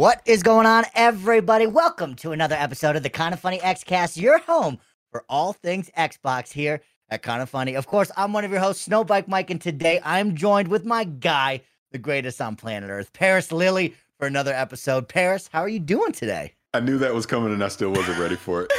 What is going on, everybody? Welcome to another episode of the Kind of Funny Xcast, your home for all things Xbox here at Kind of Funny. Of course, I'm one of your hosts, Snowbike Mike, and today I'm joined with my guy, the greatest on planet Earth, Parris Lilly, for another episode. Parris, how are you doing today? I knew that was coming and I still wasn't ready for it.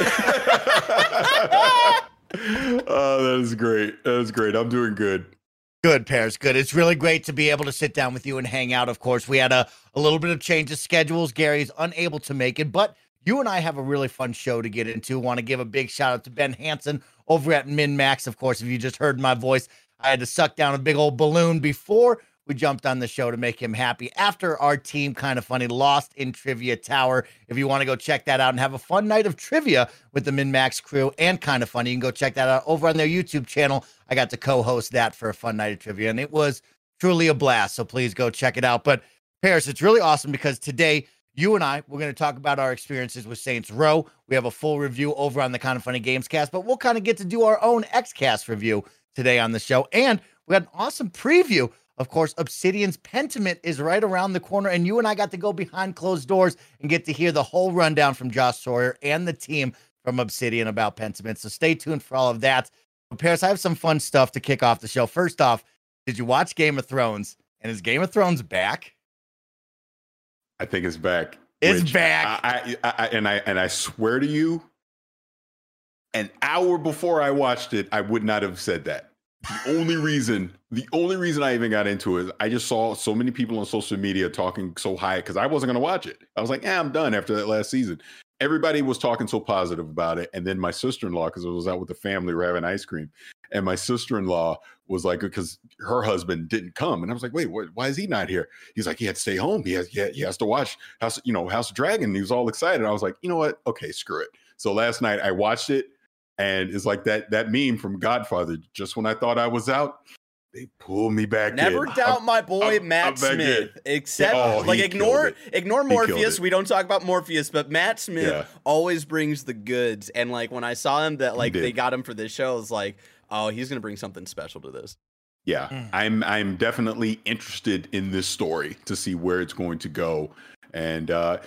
oh, that is great. That is great. I'm doing good. Good, Parris. Good. It's really great to be able to sit down with you and hang out. Of course, we had a, a little bit of change of schedules. Gary's unable to make it, but you and I have a really fun show to get into. Want to give a big shout out to Ben Hanson over at MinnMax. Of course, if you just heard my voice, I had to suck down a big old balloon before we jumped on the show to make him happy after our team kind of funny lost in Trivia Tower. If you want to go check that out and have a fun night of trivia with the MinnMax crew and kind of funny, you can go check that out over on their YouTube channel. I got to co-host that for a fun night of trivia, and it was truly a blast. So please go check it out. But Parris, it's really awesome because today you and I we're going to talk about our experiences with Saints Row. We have a full review over on the Kind of Funny Games cast, but we'll kind of get to do our own Xcast review today on the show, and we got an awesome preview of course, Obsidian's Pentiment is right around the corner, and you and I got to go behind closed doors and get to hear the whole rundown from Josh Sawyer and the team from Obsidian about Pentiment. So stay tuned for all of that. But Parris, I have some fun stuff to kick off the show. First off, did you watch Game of Thrones? And is Game of Thrones back? I think it's back. It's back. I, I, I, and I and I swear to you, an hour before I watched it, I would not have said that. The only reason, the only reason I even got into it is I just saw so many people on social media talking so high because I wasn't going to watch it. I was like, yeah, I'm done after that last season. Everybody was talking so positive about it. And then my sister in law, because I was out with the family, we were having ice cream. And my sister in law was like, because her husband didn't come. And I was like, wait, what, why is he not here? He's like, he had to stay home. He has, he, he has to watch House, you know, House of Dragon. he was all excited. I was like, you know what? Okay, screw it. So last night I watched it and it's like that that meme from Godfather. Just when I thought I was out, they pull me back. Never in. doubt I'm, my boy I'm, Matt I'm Smith. Except oh, like ignore ignore Morbius. We don't talk about Morbius, but Matt Smith Yeah. always brings the goods. And like when I saw him that like they got him for this show, I was like, oh, he's gonna bring something special to this. Yeah, Mm. I'm I'm definitely interested in this story to see where it's going to go. And uh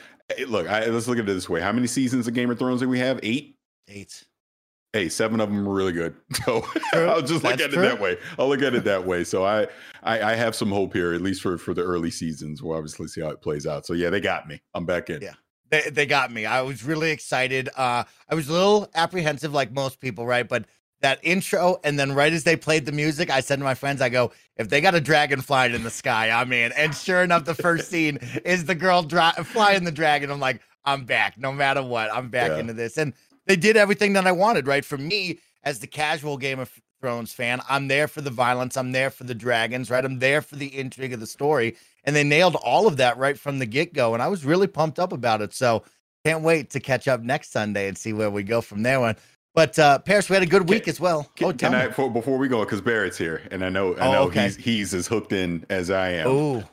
look, I, let's look at it this way: How many seasons of Game of Thrones do we have? Eight. Eight. Hey, seven of them are really good. So I'll just look That's at true. it that way. I'll look at it that way. So I, I I have some hope here, at least for for the early seasons. We'll obviously see how it plays out. So yeah, they got me. I'm back in. Yeah. They, they got me. I was really excited. Uh, I was a little apprehensive, like most people, right? But that intro, and then right as they played the music, I said to my friends, "I go, if they got a dragon flying in the sky, I'm in." And sure enough, the first scene is the girl dra- flying the dragon. I'm like, I'm back, no matter what. I'm back Yeah. into this, and they did everything that I wanted, right? For me, as the casual Game of Thrones fan, I'm there for the violence. I'm there for the dragons, right? I'm there for the intrigue of the story. And they nailed all of that right from the get go. And I was really pumped up about it. So can't wait to catch up next Sunday and see where we go from there. One. But uh Parris, we had a good week Can- as well. Can, oh, tell can I for, before we go because Barrett's here and I know I Oh, know okay. he's he's as hooked in as I am. Oh,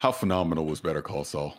How phenomenal was Better Call Saul?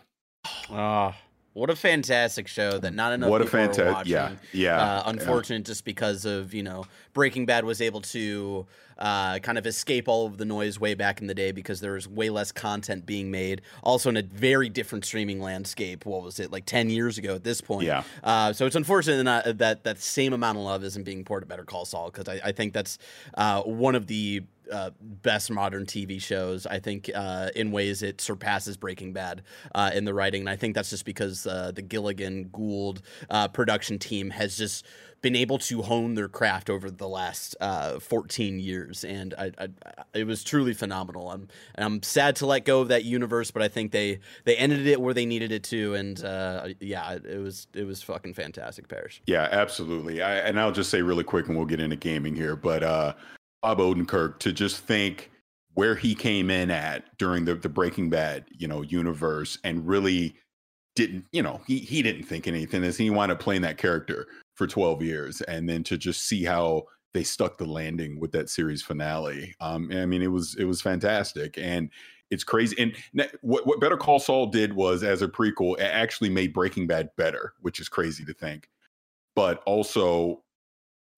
Ah, what a fantastic show that not enough what a people are fantastic watching. yeah yeah. uh, unfortunate just because of you know Breaking Bad was able to uh, kind of escape all of the noise way back in the day because there was way less content being made. Also in a very different streaming landscape. What was it like ten years ago at this point? Yeah. Uh, so it's unfortunate that that that same amount of love isn't being poured to Better Call Saul because I, I think that's uh, one of the uh, best modern TV shows. I think uh, in ways it surpasses Breaking Bad uh, in the writing, and I think that's just because uh, the Gilligan Gould uh, production team has just been able to hone their craft over the last uh, 14 years, and I, I, it was truly phenomenal. I'm I'm sad to let go of that universe, but I think they they ended it where they needed it to, and uh, yeah, it was it was fucking fantastic, Parris. Yeah, absolutely. I, and I'll just say really quick, and we'll get into gaming here, but uh, Bob Odenkirk to just think where he came in at during the the Breaking Bad, you know, universe, and really didn't, you know, he he didn't think anything as he wound up playing that character for 12 years and then to just see how they stuck the landing with that series finale. Um, I mean, it was it was fantastic, and it's crazy. And what what Better Call Saul did was, as a prequel, it actually made Breaking Bad better, which is crazy to think. But also,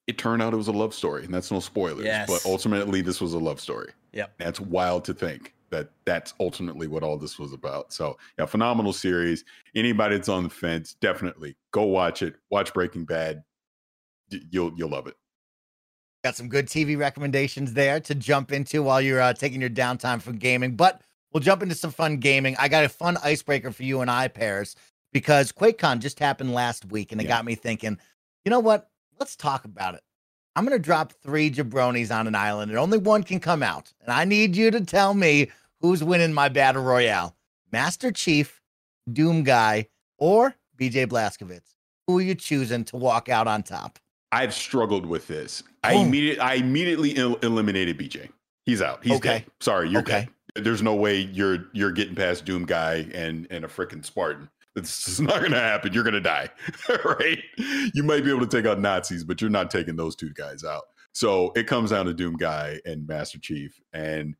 it turned out it was a love story, and that's no spoilers. Yes. But ultimately, this was a love story. yeah That's wild to think that that's ultimately what all this was about. So, yeah, phenomenal series. Anybody that's on the fence, definitely go watch it. Watch Breaking Bad. You'll you'll love it. Got some good TV recommendations there to jump into while you're uh, taking your downtime from gaming. But we'll jump into some fun gaming. I got a fun icebreaker for you and I, Parris, because QuakeCon just happened last week, and it yeah. got me thinking. You know what? Let's talk about it. I'm going to drop three jabronis on an island, and only one can come out. And I need you to tell me who's winning my battle royale Master Chief, Doom Guy, or BJ Blazkowicz. Who are you choosing to walk out on top? I've struggled with this. I oh. immediately, I immediately el- eliminated BJ. He's out. He's okay. dead. Sorry, you're okay. dead. There's no way you're you're getting past Doom Guy and and a freaking Spartan. This is not going to happen. You're going to die, right? You might be able to take out Nazis, but you're not taking those two guys out. So it comes down to Doom Guy and Master Chief, and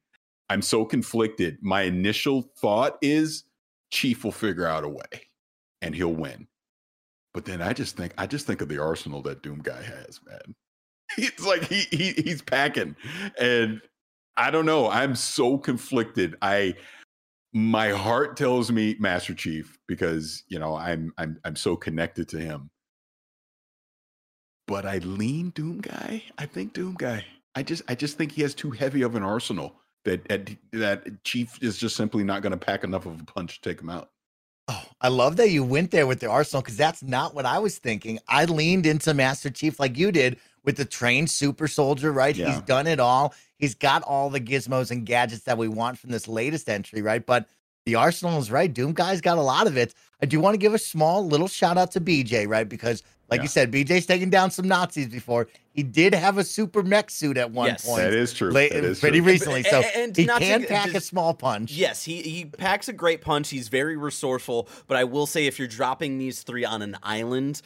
I'm so conflicted. My initial thought is Chief will figure out a way, and he'll win. But then I just think I just think of the arsenal that Doom Guy has, man. It's like he, he he's packing, and I don't know. I'm so conflicted. I my heart tells me Master Chief because you know I'm I'm I'm so connected to him. But I lean Doom Guy. I think Doom Guy. I just I just think he has too heavy of an arsenal that that, that Chief is just simply not going to pack enough of a punch to take him out. Oh, I love that you went there with the arsenal because that's not what I was thinking. I leaned into Master Chief like you did with the trained super soldier, right? Yeah. He's done it all. He's got all the gizmos and gadgets that we want from this latest entry, right? But the Arsenal is right. Doom guy's got a lot of it. I do want to give a small little shout out to BJ, right? Because like yeah. you said, BJ's taken down some Nazis before. He did have a super mech suit at one yes. point. That is true. Late, that is pretty true. recently. So and, and he can pack just, a small punch. Yes, he he packs a great punch. He's very resourceful. But I will say, if you're dropping these three on an island,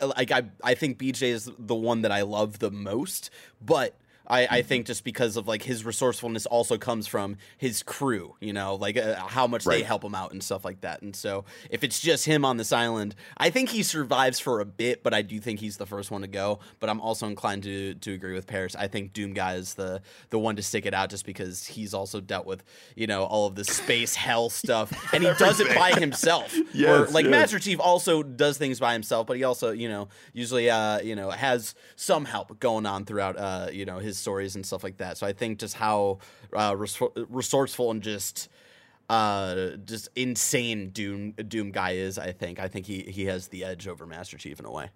like I I think BJ is the one that I love the most. But I, I mm-hmm. think just because of like his resourcefulness also comes from his crew, you know, like uh, how much right. they help him out and stuff like that. And so if it's just him on this island, I think he survives for a bit, but I do think he's the first one to go. But I'm also inclined to to agree with Paris. I think Doom Guy is the the one to stick it out just because he's also dealt with you know all of the space hell stuff, and he does it by himself. yes, or like yes. Master Chief also does things by himself, but he also you know usually uh you know has some help going on throughout uh you know his stories and stuff like that. So I think just how uh, resourceful and just uh just insane doom doom guy is i think. I think he he has the edge over master chief in a way.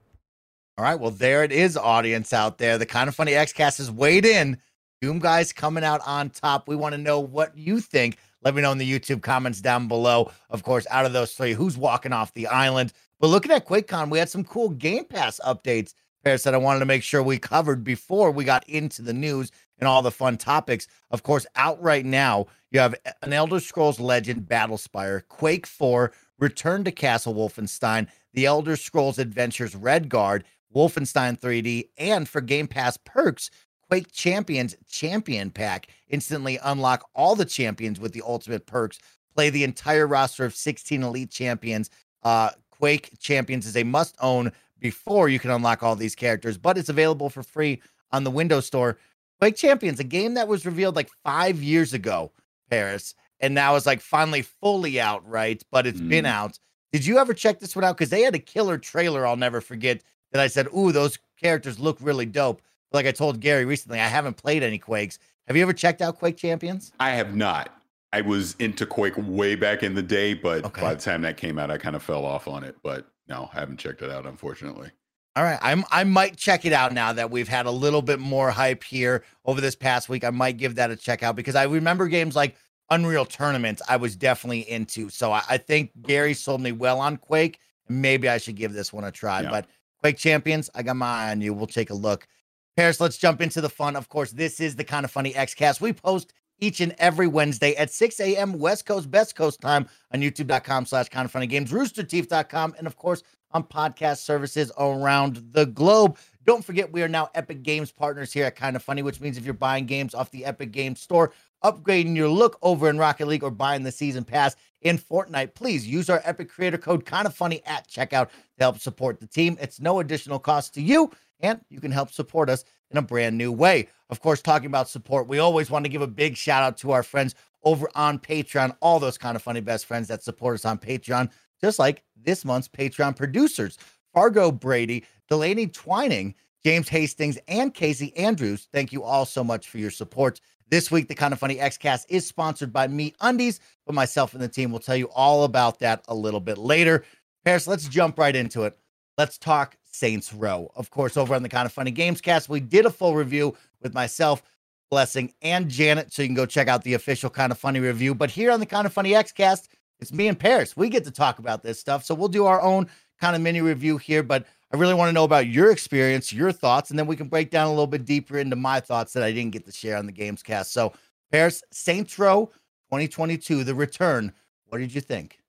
All right. Well there it is audience out there. The kind of funny xcast has weighed in. Doom guys coming out on top. We want to know what you think. Let me know in the youtube comments down below. Of course out of those three who's walking off the island? But looking at QuakeCon, we had some cool Game Pass updates Parris that I wanted to make sure we covered before we got into the news and all the fun topics. Of course, out right now, you have an Elder Scrolls Legend Battlespire, Quake 4, Return to Castle Wolfenstein, The Elder Scrolls Adventures Redguard, Wolfenstein 3D, and for Game Pass perks, Quake Champions Champion Pack. Instantly unlock all the champions with the ultimate perks. Play the entire roster of 16 elite champions. Uh, Quake Champions is a must own before you can unlock all these characters, but it's available for free on the Windows Store. Quake Champions, a game that was revealed like five years ago, Parris, and now is like finally fully out, right? But it's mm. been out. Did you ever check this one out? Because they had a killer trailer I'll never forget that I said, Ooh, those characters look really dope. Like I told Gary recently, I haven't played any Quakes. Have you ever checked out Quake Champions? I have not. I was into Quake way back in the day, but okay. by the time that came out, I kind of fell off on it. But no, I haven't checked it out, unfortunately. All right, I'm I might check it out now that we've had a little bit more hype here over this past week. I might give that a check out because I remember games like Unreal Tournaments I was definitely into. So I, I think Gary sold me well on Quake. Maybe I should give this one a try. Yeah. But Quake Champions, I got my eye on you. We'll take a look. Parris, let's jump into the fun. Of course, this is the kind of funny Xcast. We post each and every Wednesday at 6 a.m. West Coast, Best Coast time on youtube.com slash kind of funny games, roosterteeth.com, and of course on podcast services around the globe. Don't forget, we are now Epic Games partners here at Kind of Funny, which means if you're buying games off the Epic Games Store, upgrading your look over in Rocket League, or buying the season pass in Fortnite, please use our Epic creator code Kind of Funny at checkout to help support the team. It's no additional cost to you, and you can help support us in a brand new way. Of course, talking about support, we always want to give a big shout out to our friends over on Patreon, all those kind of funny best friends that support us on Patreon, just like this month's Patreon producers Fargo Brady, Delaney Twining, James Hastings, and Casey Andrews. Thank you all so much for your support. This week, the Kind of Funny Xcast is sponsored by MeUndies, but myself and the team will tell you all about that a little bit later. Parris, let's jump right into it. Let's talk Saints Row. Of course, over on the Kind of Funny Games cast, we did a full review with myself, Blessing, and Janet. So you can go check out the official Kind of Funny review. But here on the Kind of Funny X cast, it's me and Parris. We get to talk about this stuff. So we'll do our own kind of mini review here. But I really want to know about your experience, your thoughts, and then we can break down a little bit deeper into my thoughts that I didn't get to share on the Games cast. So, Parris, Saints Row 2022, the return. What did you think?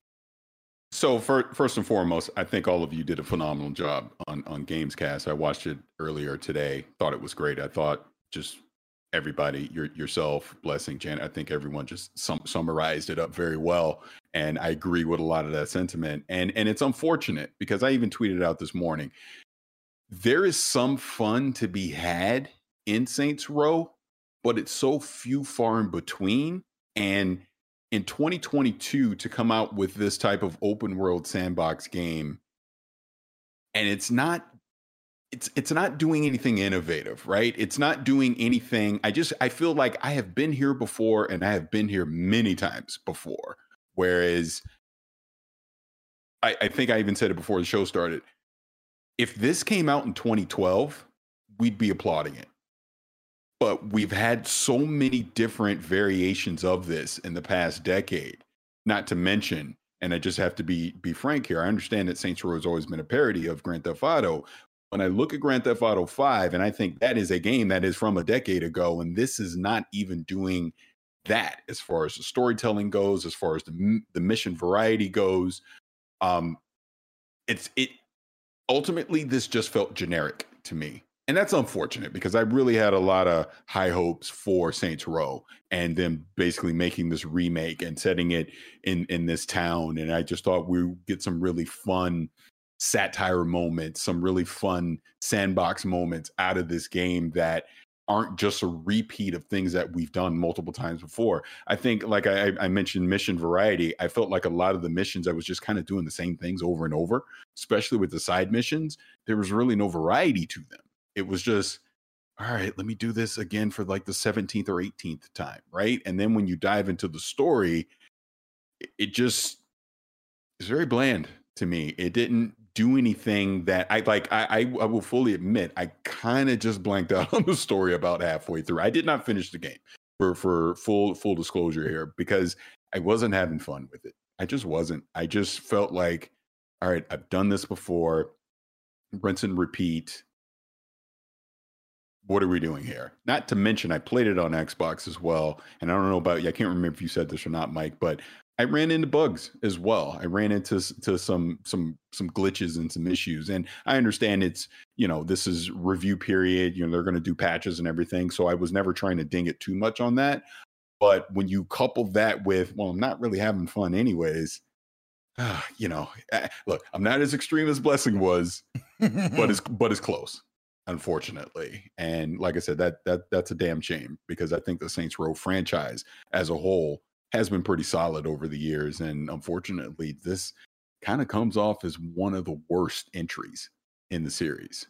So for, first and foremost, I think all of you did a phenomenal job on on Gamescast. I watched it earlier today. Thought it was great. I thought just everybody, your yourself, blessing, Janet. I think everyone just sum, summarized it up very well, and I agree with a lot of that sentiment. And and it's unfortunate because I even tweeted out this morning. There is some fun to be had in Saints Row, but it's so few far in between. And in 2022 to come out with this type of open world sandbox game. And it's not it's it's not doing anything innovative right? It's not doing anything. I just i feel like i have been here before and i have been here many times before. Whereas i i think i even said it before the show started. If this came out in 2012 we'd be applauding it but we've had so many different variations of this in the past decade not to mention and i just have to be be frank here i understand that saints row has always been a parody of grand theft auto. When i look at grand theft auto 5 and i think that is a game that is from a decade ago and this is not even doing that as far as the storytelling goes as far as the, the mission variety goes. Um it's it ultimately this just felt generic to me and that's unfortunate because I really had a lot of high hopes for Saints Row and them basically making this remake and setting it in in this town. And I just thought we would get some really fun satire moments, some really fun sandbox moments out of this game that aren't just a repeat of things that we've done multiple times before. I think, like I, I mentioned, mission variety. I felt like a lot of the missions I was just kind of doing the same things over and over, especially with the side missions. There was really no variety to them it was just all right let me do this again for like the 17th or 18th time right? And then when you dive into the story it, just is very bland to me. It didn't do anything that i like i i, I will fully admit i kind of just blanked out on the story about halfway through. I did not finish the game for for full full disclosure here because i wasn't having fun with it. I just wasn't. I just felt like all right i've done this before. Rinse and repeat what are we doing here? Not to mention, I played it on Xbox as well. And I don't know about you. I can't remember if you said this or not, Mike, but I ran into bugs as well. I ran into to some some some glitches and some issues. And I understand it's you know this is review period. You know they're going to do patches and everything. So I was never trying to ding it too much on that. But when you couple that with well, I'm not really having fun anyways. Uh, you know, look, I'm not as extreme as Blessing was, but it's but it's close unfortunately. And like I said, that that that's a damn shame because I think the Saints Row franchise as a whole has been pretty solid over the years. And unfortunately, this kind of comes off as one of the worst entries in the series.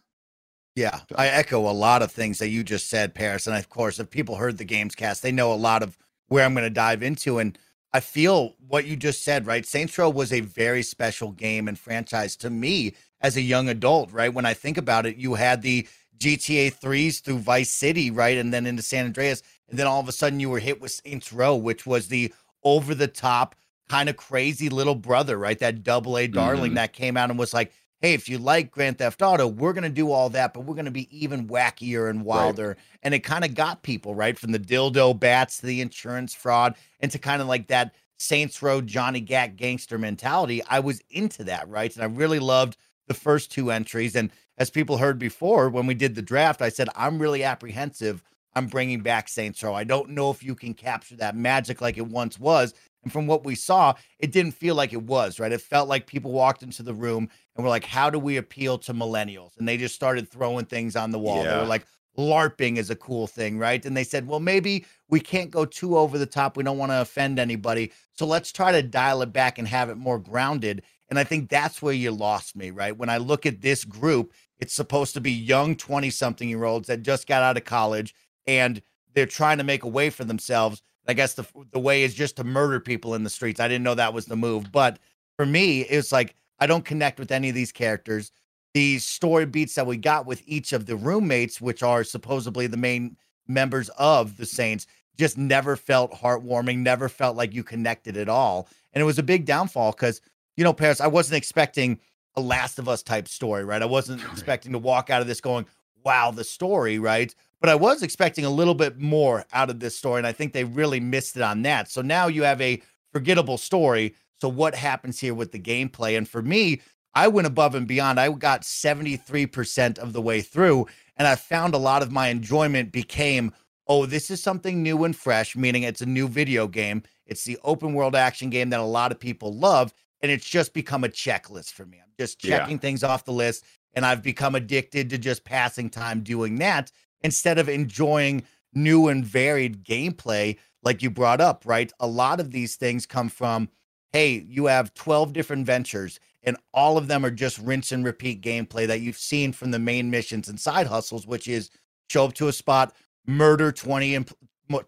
Yeah, I echo a lot of things that you just said, Parris. And of course, if people heard the games cast, they know a lot of where I'm going to dive into. And I feel what you just said, right? Saints Row was a very special game and franchise to me as a young adult, right? When I think about it, you had the GTA 3s through Vice City, right? And then into San Andreas. And then all of a sudden you were hit with Saints Row, which was the over the top, kind of crazy little brother, right? That double A darling Mhm. that came out and was like, hey, if you like Grand Theft Auto, we're going to do all that, but we're going to be even wackier and wilder. And it kind of got people, right? From the dildo bats to the insurance fraud and to kind of like that Saints Row Johnny Gat gangster mentality. I was into that, right? And I really loved the first two entries. And as people heard before, when we did the draft, I said, I'm really apprehensive. I'm bringing back Saints Row. I don't know if you can capture that magic like it once was. And from what we saw, it didn't feel like it was, right? It felt like people walked into the room and were like, how do we appeal to millennials? And they just started throwing things on the wall. They were like, LARPing is a cool thing, right? And they said, well, maybe we can't go too over the top. We don't want to offend anybody. So let's try to dial it back and have it more grounded. And I think that's where you lost me, right? When I look at this group, it's supposed to be young 20 something year olds that just got out of college and they're trying to make a way for themselves. I guess the the way is just to murder people in the streets. I didn't know that was the move, but for me, it's like I don't connect with any of these characters. The story beats that we got with each of the roommates, which are supposedly the main members of the Saints, just never felt heartwarming, never felt like you connected at all. And it was a big downfall because, you know, Parris, I wasn't expecting a Last of Us type story, right? I wasn't expecting to walk out of this going, wow, the story, right? But I was expecting a little bit more out of this story. And I think they really missed it on that. So now you have a forgettable story. So what happens here with the gameplay? And for me, I went above and beyond. I got 73% of the way through, and I found a lot of my enjoyment became, oh, this is something new and fresh, meaning it's a new video game. It's the open world action game that a lot of people love, and it's just become a checklist for me. I'm just Yeah. checking things off the list, and I've become addicted to just passing time doing that instead of enjoying new and varied gameplay like you brought up, right? A lot of these things come from, hey, you have 12 different ventures and all of them are just rinse and repeat gameplay that you've seen from the main missions and side hustles, which is show up to a spot, murder 20 and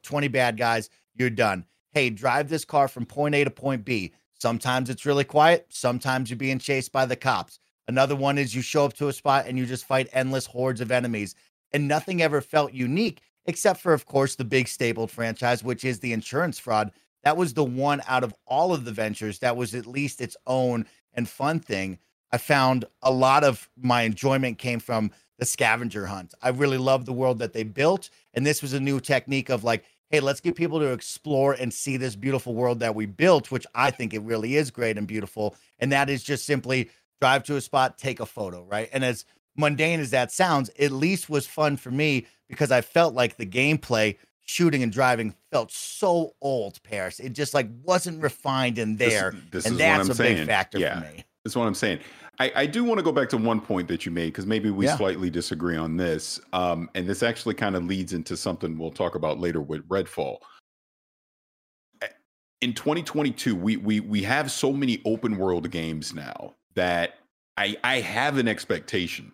20 bad guys, you're done. Hey, drive this car from point A to point B. Sometimes it's really quiet, sometimes you're being chased by the cops. Another one is you show up to a spot and you just fight endless hordes of enemies. And nothing ever felt unique, except for, of course, the big stapled franchise, which is the insurance fraud. That was the one out of all of the ventures that was at least its own and fun thing. I found a lot of my enjoyment came from the scavenger hunt. I really loved the world that they built. And this was a new technique of like, hey, let's get people to explore and see this beautiful world that we built, which I think it really is great and beautiful. And that is just simply drive to a spot, take a photo, right? And as mundane as that sounds, at least was fun for me because I felt like the gameplay, shooting and driving, felt so old, Parris. It just like wasn't refined in there. this and is what that's I'm a saying. big factor Yeah. for me. That's what I'm saying. I, I do want to go back to one point that you made because maybe we Yeah. slightly disagree on this. Um, and this actually kind of leads into something we'll talk about later with Redfall. Eh, In 2022, we we we have so many open world games now that I I have an expectation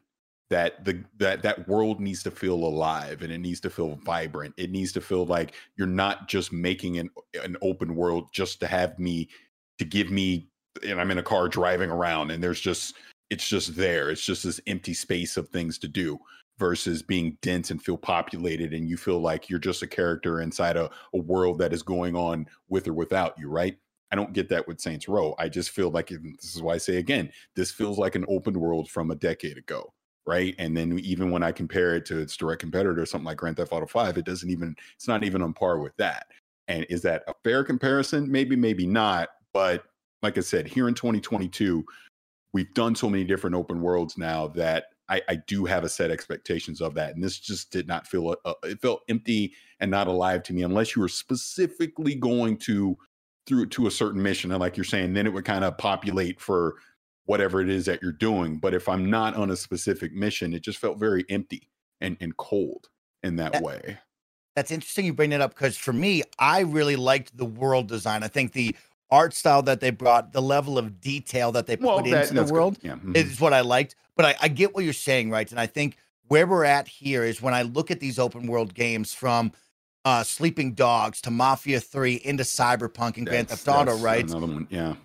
that the that that world needs to feel alive and it needs to feel vibrant. It needs to feel like you're not just making an an open world just to have me to give me and I'm in a car driving around and there's just it's just there. It's just this empty space of things to do versus being dense and feel populated and you feel like you're just a character inside a, a world that is going on with or without you, right? I don't get that with Saints Row. I just feel like this is why I say again, this feels like an open world from a decade ago, right? And then even when I compare it to its direct competitor, something like Grand Theft Auto 5, it doesn't even it's not even on par with that. And is that a fair comparison? Maybe, maybe not. But like I said, here in 2022, we've done so many different open worlds now that I, I do have a set expectations of that. And this just did not feel, uh, it felt empty and not alive to me unless you were specifically going to through to a certain mission. And like you're saying, then it would kind of populate for whatever it is that you're doing. But if I'm not on a specific mission, it just felt very empty and, and cold in that That- way. That's interesting you bring that up because for me, I really liked the world design. I think the art style that they brought, the level of detail that they put into the world Yeah. mhm. is what I liked. But I, I get what you're saying, right? And I think where we're at here is when I look at these open world games from uh, Sleeping Dogs to Mafia 3 into Cyberpunk and Grand Theft Auto, right? One. Yeah.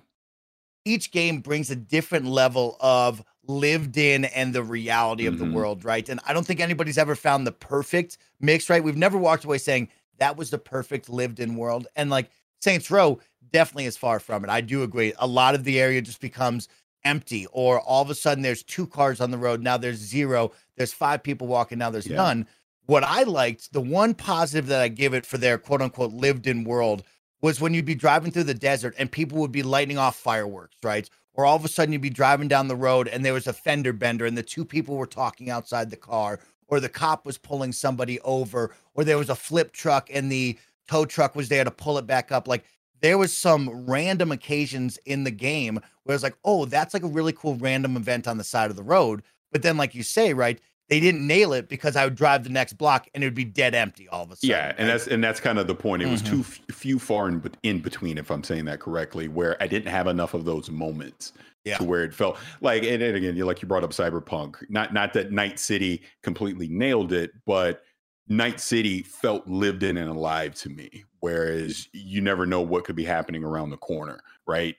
each game brings a different level of lived in and the reality of Mhm. the world, right? And I don't think anybody's ever found the perfect mix, right? We've never walked away saying that was the perfect lived in world. And like Saints Row definitely is far from it. I do agree. A lot of the area just becomes empty, or all of a sudden there's two cars on the road. Now there's zero. There's five people walking. Now there's Yeah. none. What I liked, the one positive that I give it for their quote unquote lived in world was when you'd be driving through the desert and people would be lighting off fireworks, right? Or all of a sudden you'd be driving down the road and there was a fender bender and the two people were talking outside the car, or the cop was pulling somebody over, or there was a flip truck and the tow truck was there to pull it back up. Like there was some random occasions in the game where it's like, oh, that's like a really cool random event on the side of the road. But then, like you say, right, they didn't nail it because I would drive the next block and it would be dead empty all of a sudden. Yeah, and that's and that's kind of the point. It was Mhm. too f- few far in, in between, if I'm saying that correctly, where I didn't have enough of those moments Yeah. to where it felt like. And, and again, you like you brought up Cyberpunk. Not not that Night City completely nailed it, but Night City felt lived in and alive to me. Whereas you never know what could be happening around the corner, right?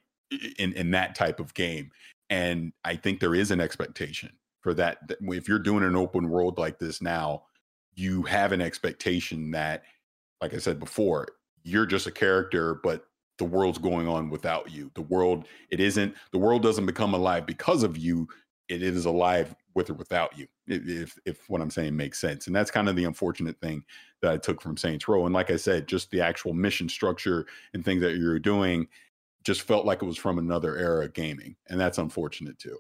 In in that type of game, and I think there is an expectation for that. If you're doing an open world like this now, you have an expectation that, like I said before, you're just a character, but the world's going on without you. The world, it isn't, the world doesn't become alive because of you. It is alive with or without you, if if what I'm saying makes sense. And that's kind of the unfortunate thing that I took from Saints Row. And like I said, just the actual mission structure and things that you're doing just felt like it was from another era of gaming. And that's unfortunate too.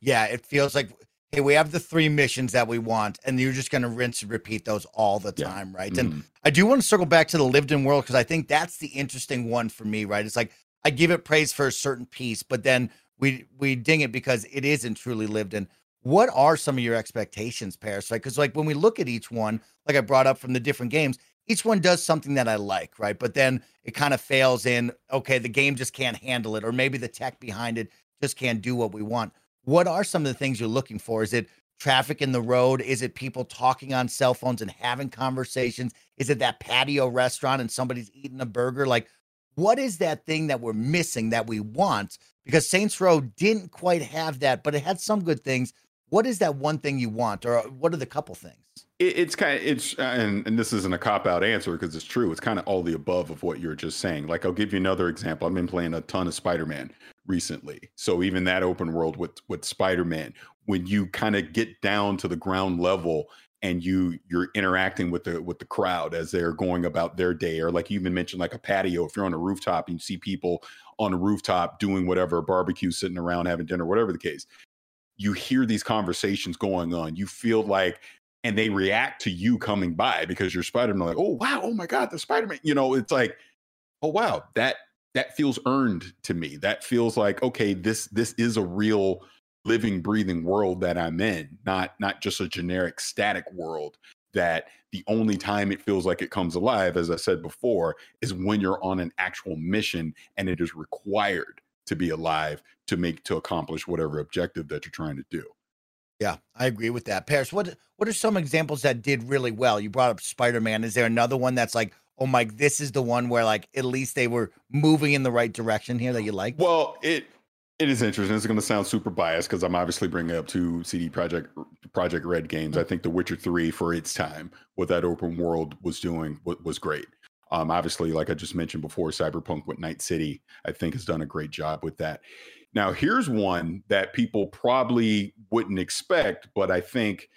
yeah, it feels like hey, we have the three missions that we want, and you're just gonna rinse and repeat those all the Yeah. time, right? And Mhm. I do want to circle back to the lived in world because I think that's the interesting one for me, right? It's like I give it praise for a certain piece, but then we we ding it because it isn't truly lived in. What are some of your expectations, Parris? Like, because like when we look at each one, like I brought up from the different games, each one does something that I like, right? But then it kind of fails in okay, the game just can't handle it, or maybe the tech behind it just can't do what we want. What are some of the things you're looking for? Is it traffic in the road? Is it people talking on cell phones and having conversations? Is it that patio restaurant and somebody's eating a burger? Like, what is that thing that we're missing that we want? Because Saints Row didn't quite have that, but it had some good things. What is that one thing you want, or what are the couple things? It, it's kind of it's uh, and and this isn't a cop out answer because it's true. It's kind of all the above of what you're just saying. Like I'll give you another example. I've been playing a ton of Spider Man recently, so even that open world with with Spider Man, when you kind of get down to the ground level and you you're interacting with the with the crowd as they're going about their day, or like you even mentioned, like a patio. If you're on a rooftop and you see people on a rooftop doing whatever, barbecue, sitting around having dinner, whatever the case, you hear these conversations going on. You feel like and they react to you coming by because you're Spider-Man. Like, oh wow, oh my God, the Spider-Man. You know, it's like, oh wow, that that feels earned to me. That feels like okay, this this is a real living, breathing world that I'm in, not not just a generic static world. That the only time it feels like it comes alive, as I said before, is when you're on an actual mission and it is required to be alive to make to accomplish whatever objective that you're trying to do. Yeah, I agree with that. Parris, what what are some examples that did really well? You brought up Spider Man. Is there another one that's like, oh my, this is the one where like at least they were moving in the right direction here that you like? Well, it it is interesting. It's going to sound super biased because I'm obviously bringing up two CD Projekt Projekt Red games. Mm-hmm. I think The Witcher Three, for its time, what that open world was doing was, was great. Um, obviously, like I just mentioned before, Cyberpunk with Night City, I think has done a great job with that. Now, here's one that people probably wouldn't expect, but I think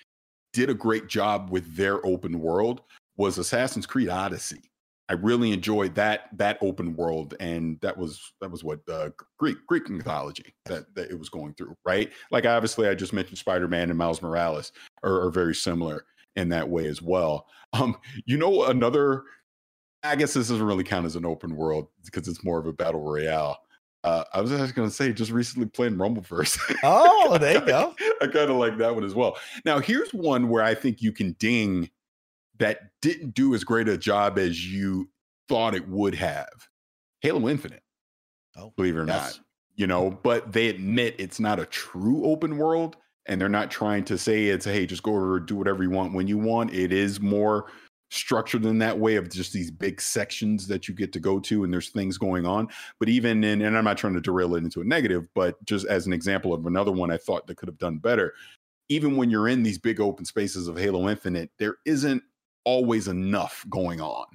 did a great job with their open world was Assassin's Creed Odyssey. I really enjoyed that that open world, and that was that was what uh, Greek Greek mythology that, that it was going through, right? Like obviously, I just mentioned Spider Man and Miles Morales are, are very similar in that way as well. Um, you know, another, I guess this doesn't really count as an open world because it's more of a battle royale. Uh, I was actually going to say, just recently playing Rumbleverse. Oh, there you go. I kind of like that one as well. Now, here's one where I think you can ding that didn't do as great a job as you thought it would have. Halo Infinite. Oh, believe it or yes. not, you know, but they admit it's not a true open world and they're not trying to say it's hey, just go over do whatever you want when you want. It is more structured in that way of just these big sections that you get to go to and there's things going on. But even in, and I'm not trying to derail it into a negative, but just as an example of another one I thought that could have done better, even when you're in these big open spaces of Halo Infinite, there isn't always enough going on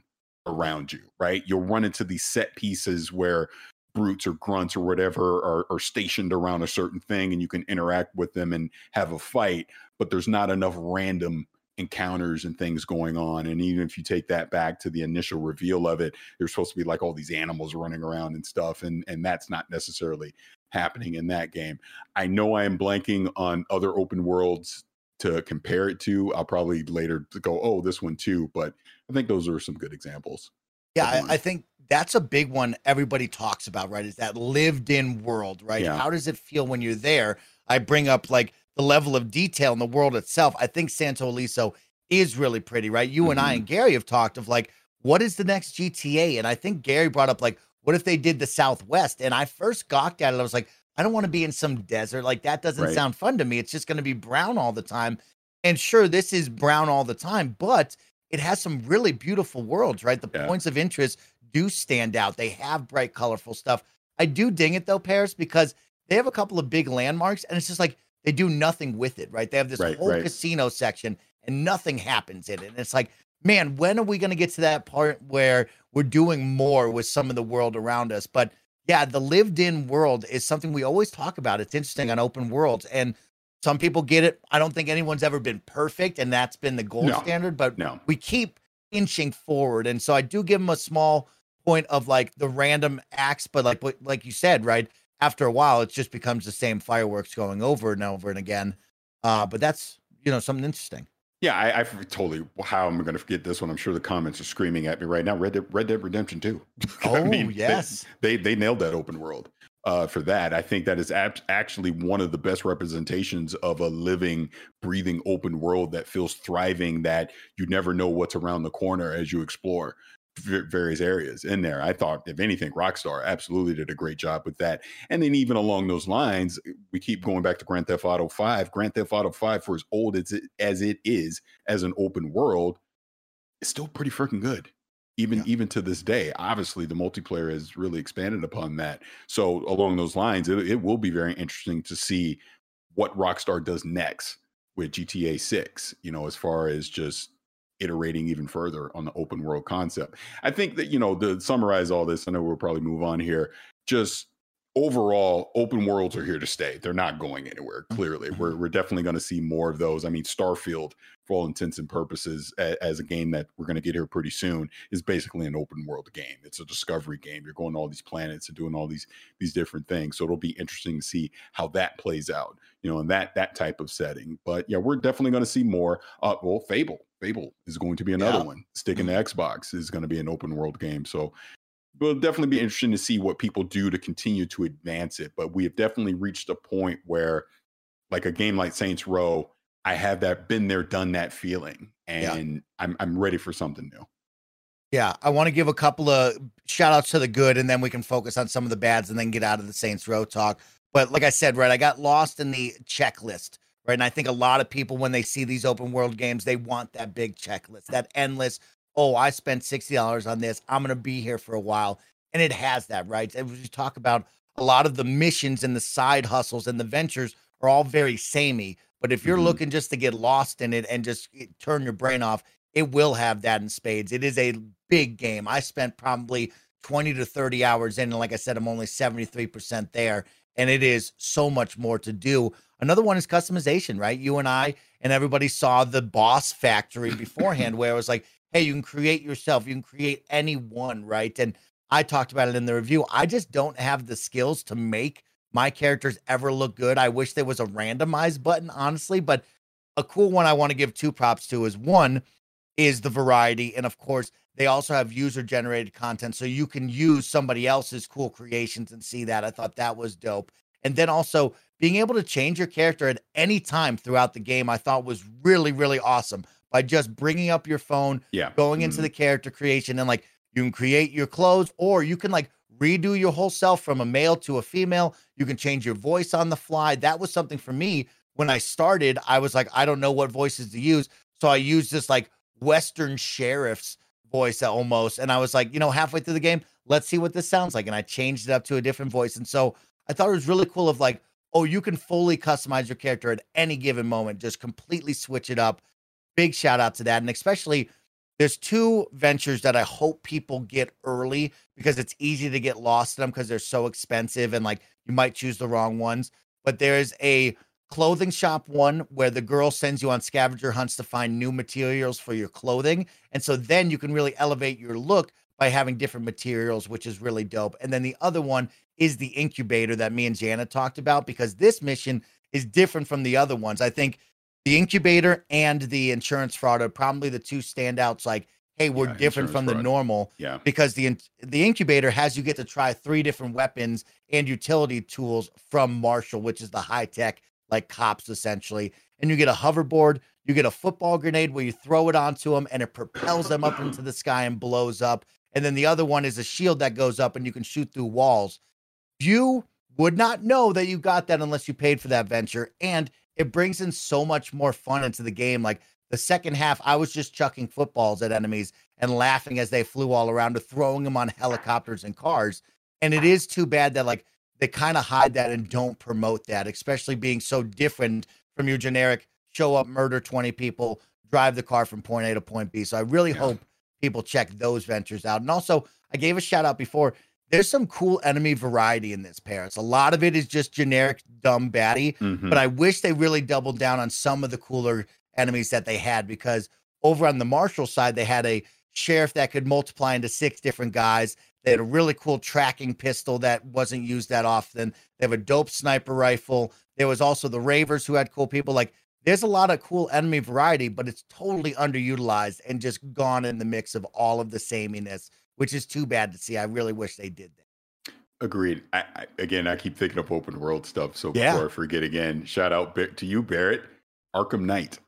around you, right? You'll run into these set pieces where brutes or grunts or whatever are, are, stationed around a certain thing and you can interact with them and have a fight, but there's not enough random encounters and things going on. And even if you take that back to the initial reveal of it, there's supposed to be like all these animals running around and stuff. And and that's not necessarily happening in that game. I know I am blanking on other open worlds to compare it to. I'll probably later go, oh, this one too. But I think those are some good examples. Yeah, I, I think that's a big one everybody talks about, right? Is that lived in world, right? Yeah. How does it feel when you're there? I bring up like the level of detail in the world itself. I think Santo Ileso is really pretty, right? You mm-hmm. and I and mm-hmm. Gary have talked of like, what is the next GTA? And I think Gary brought up like, what if they did the Southwest? And I first gawked at it. I was like, I don't want to be in some desert. Like that doesn't right. sound fun to me. It's just going to be brown all the time. And sure, this is brown all the time, but it has some really beautiful worlds, right? The yeah. points of interest do stand out. They have bright, colorful stuff. I do ding it though, Parris, because they have a couple of big landmarks, and it's just like they do nothing with it, right? They have this right, whole right. casino section and nothing happens in it. And it's like, man, when are we going to get to that part where we're doing more with some of the world around us? But yeah, the lived in world is something we always talk about. It's interesting on open worlds. And some people get it. I don't think anyone's ever been perfect, and that's been the gold no, standard, but no. we keep inching forward. And so I do give them a small point of like the random acts, but like like you said, right? After a while, it just becomes the same fireworks going over and over and again. Uh, but that's you know something interesting. Yeah, I, I totally. How am I going to forget this one? I'm sure the comments are screaming at me right now. Red Dead, Red Dead Redemption 2. Oh I mean, yes, they, they, they nailed that open world uh, for that. I think that is ab- actually one of the best representations of a living, breathing open world that feels thriving. That you never know what's around the corner as you explore various areas in there. I thought, if anything, Rockstar absolutely did a great job with that. And then even along those lines, we keep going back to Grand Theft Auto 5. Grand Theft Auto 5, for as old as it, as it is as an open world, is still pretty freaking good. Even yeah. even to this day, obviously the multiplayer has really expanded upon that. So along those lines, it, it will be very interesting to see what Rockstar does next with GTA 6. You know, as far as just iterating even further on the open world concept. I think that, you know, to summarize all this, I know we'll probably move on here. Just overall, open worlds are here to stay. They're not going anywhere, clearly. We're, mm-hmm. we're definitely going to see more of those. I mean, Starfield, for all intents and purposes, a, as a game that we're going to get here pretty soon, is basically an open world game. It's a discovery game. You're going to all these planets and doing all these these different things. So it'll be interesting to see how that plays out, you know, in that that type of setting. But yeah, we're definitely going to see more. Uh, well, Fable Fable is going to be another yeah. one. Sticking to mm-hmm. Xbox is going to be an open world game. So it'll definitely be interesting to see what people do to continue to advance it. But we have definitely reached a point where, like a game like Saints Row, I have that been there, done that feeling, and yeah. I'm I'm ready for something new. Yeah, I want to give a couple of shout outs to the good, and then we can focus on some of the bads, and then get out of the Saints Row talk. But like I said, right, I got lost in the checklist right? And I think a lot of people, when they see these open world games, they want that big checklist, that endless, oh, I spent $60 on this. I'm going to be here for a while. And it has that, right? And we talk about a lot of the missions and the side hustles and the ventures are all very samey. But if you're mm-hmm. looking just to get lost in it and just eh, turn your brain off, it will have that in spades. It is a big game. I spent probably 20 to 30 hours in. And like I said, I'm only 73% there. And it is so much more to do. Another one is customization, right? You and I and everybody saw the boss factory beforehand where it was like, hey, you can create yourself, you can create any one, right? And I talked about it in the review. I just don't have the skills to make my characters ever look good. I wish there was a randomized button, honestly, but a cool one I want to give two props to is one is the variety. And of course, they also have user generated content. So you can use somebody else's cool creations and see that. I thought that was dope. And then also being able to change your character at any time throughout the game, I thought was really, really awesome by just bringing up your phone, yeah, going into mm-hmm. the character creation, and like you can create your clothes, or you can like redo your whole self from a male to a female. You can change your voice on the fly. That was something for me when I started. I was like, I don't know what voices to use. So I used this like Western sheriff's voice almost. And I was like, you know, halfway through the game, let's see what this sounds like. And I changed it up to a different voice. And so I thought it was really cool of like, oh, you can fully customize your character at any given moment, just completely switch it up. Big shout out to that. And especially there's two ventures that I hope people get early because it's easy to get lost in them because they're so expensive and like you might choose the wrong ones. But there's a clothing shop one where the girl sends you on scavenger hunts to find new materials for your clothing. And so then you can really elevate your look by having different materials, which is really dope. And then the other one is the incubator that me and Jana talked about because this mission is different from the other ones. I think the incubator and the insurance fraud are probably the two standouts. Like, hey, we're Yeah, different from the normal Yeah. because the the incubator has you get to try three different weapons and utility tools from Marshall, which is the high tech like cops essentially. And you get a hoverboard, you get a football grenade where you throw it onto them and it propels them up into the sky and blows up. And then the other one is a shield that goes up and you can shoot through walls. You would not know that you got that unless you paid for that venture. And it brings in so much more fun into the game. Like the second half, I was just chucking footballs at enemies and laughing as they flew all around or throwing them on helicopters and cars. And it is too bad that like they kind of hide that and don't promote that, especially being so different from your generic show up, murder 20 people, drive the car from point A to point B. So I really Yeah. hope people check those ventures out. And also, I gave a shout out before. There's some cool enemy variety in this Parris. A lot of it is just generic dumb baddie, Mhm. but I wish they really doubled down on some of the cooler enemies that they had because over on the Marshall side, they had a sheriff that could multiply into six different guys. They had a really cool tracking pistol that wasn't used that often. They have a dope sniper rifle. There was also the Ravers who had cool people. Like there's a lot of cool enemy variety, but it's totally underutilized and just gone in the mix of all of the sameness, which is too bad to see. I really wish they did that. Agreed. I, I, again, I keep thinking of open world stuff. So Yeah. before I forget again, shout out to you, Barrett. Arkham Knight.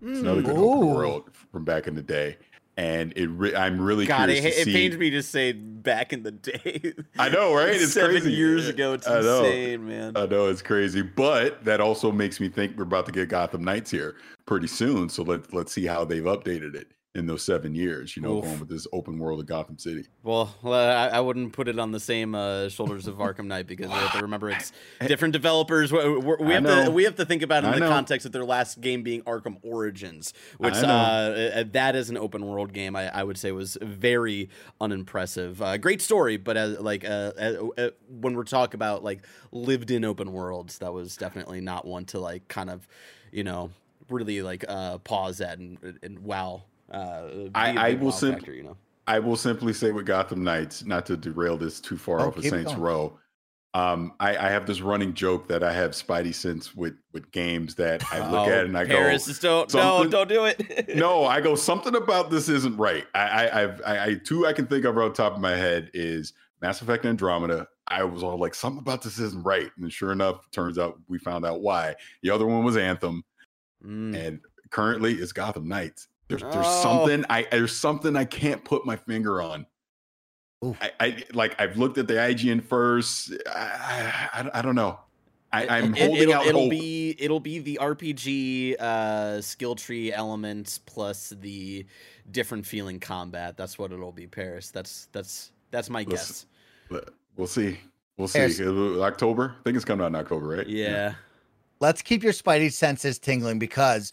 It's another hmm. good Ooh. open world from back in the day, and it. Re- I'm really God, it, it see. pains me to say back in the day. I know, right? It's Seven crazy. years ago. It's I know. insane, man. I know it's crazy, but that also makes me think we're about to get Gotham Knights here pretty soon. So let let's see how they've updated it in those seven years. You know, Oof. going with this open world of Gotham City. Well, well, I, I wouldn't put it on the same uh, shoulders of Arkham Knight because we have to remember it's different developers. We, we- we have to we have to think about it I in the know. context of their last game being Arkham Origins, which uh, uh, that is an open world game. I, I would say was very unimpressive. Uh, great story, but as like uh, uh, uh, when we're talking about like lived in open worlds, that was definitely not one to like kind of you know really like uh, pause at and, and wow. Uh, be I- a I big will wow sim- factor, you know. I will simply say with Gotham Knights, not to derail this too far Oh, off of Saints going. Row. Um, I, I have this running joke that I have Spidey sense with with games that I look Oh, at and I Parris, go, just don't, no, don't do it. no, I go something about this isn't right. I, I, I've, I, I two I can think of right on top of my head is Mass Effect Andromeda. I was all like, something about this isn't right, and sure enough, turns out we found out why. The other one was Anthem, Mm. and currently it's Gotham Knights. There's, there's Oh. something I there's something I can't put my finger on. I, I like I've looked at the IGN first. I, I, I don't know. I, I'm holding it'll, out it'll hope. be it'll be the RPG uh, skill tree elements plus the different feeling combat. That's what it'll be. Parris. That's that's that's my Listen, guess. but we'll see. We'll see. Yes. It'll- October. I think it's coming out in October, right? Yeah. let's keep your spidey senses tingling because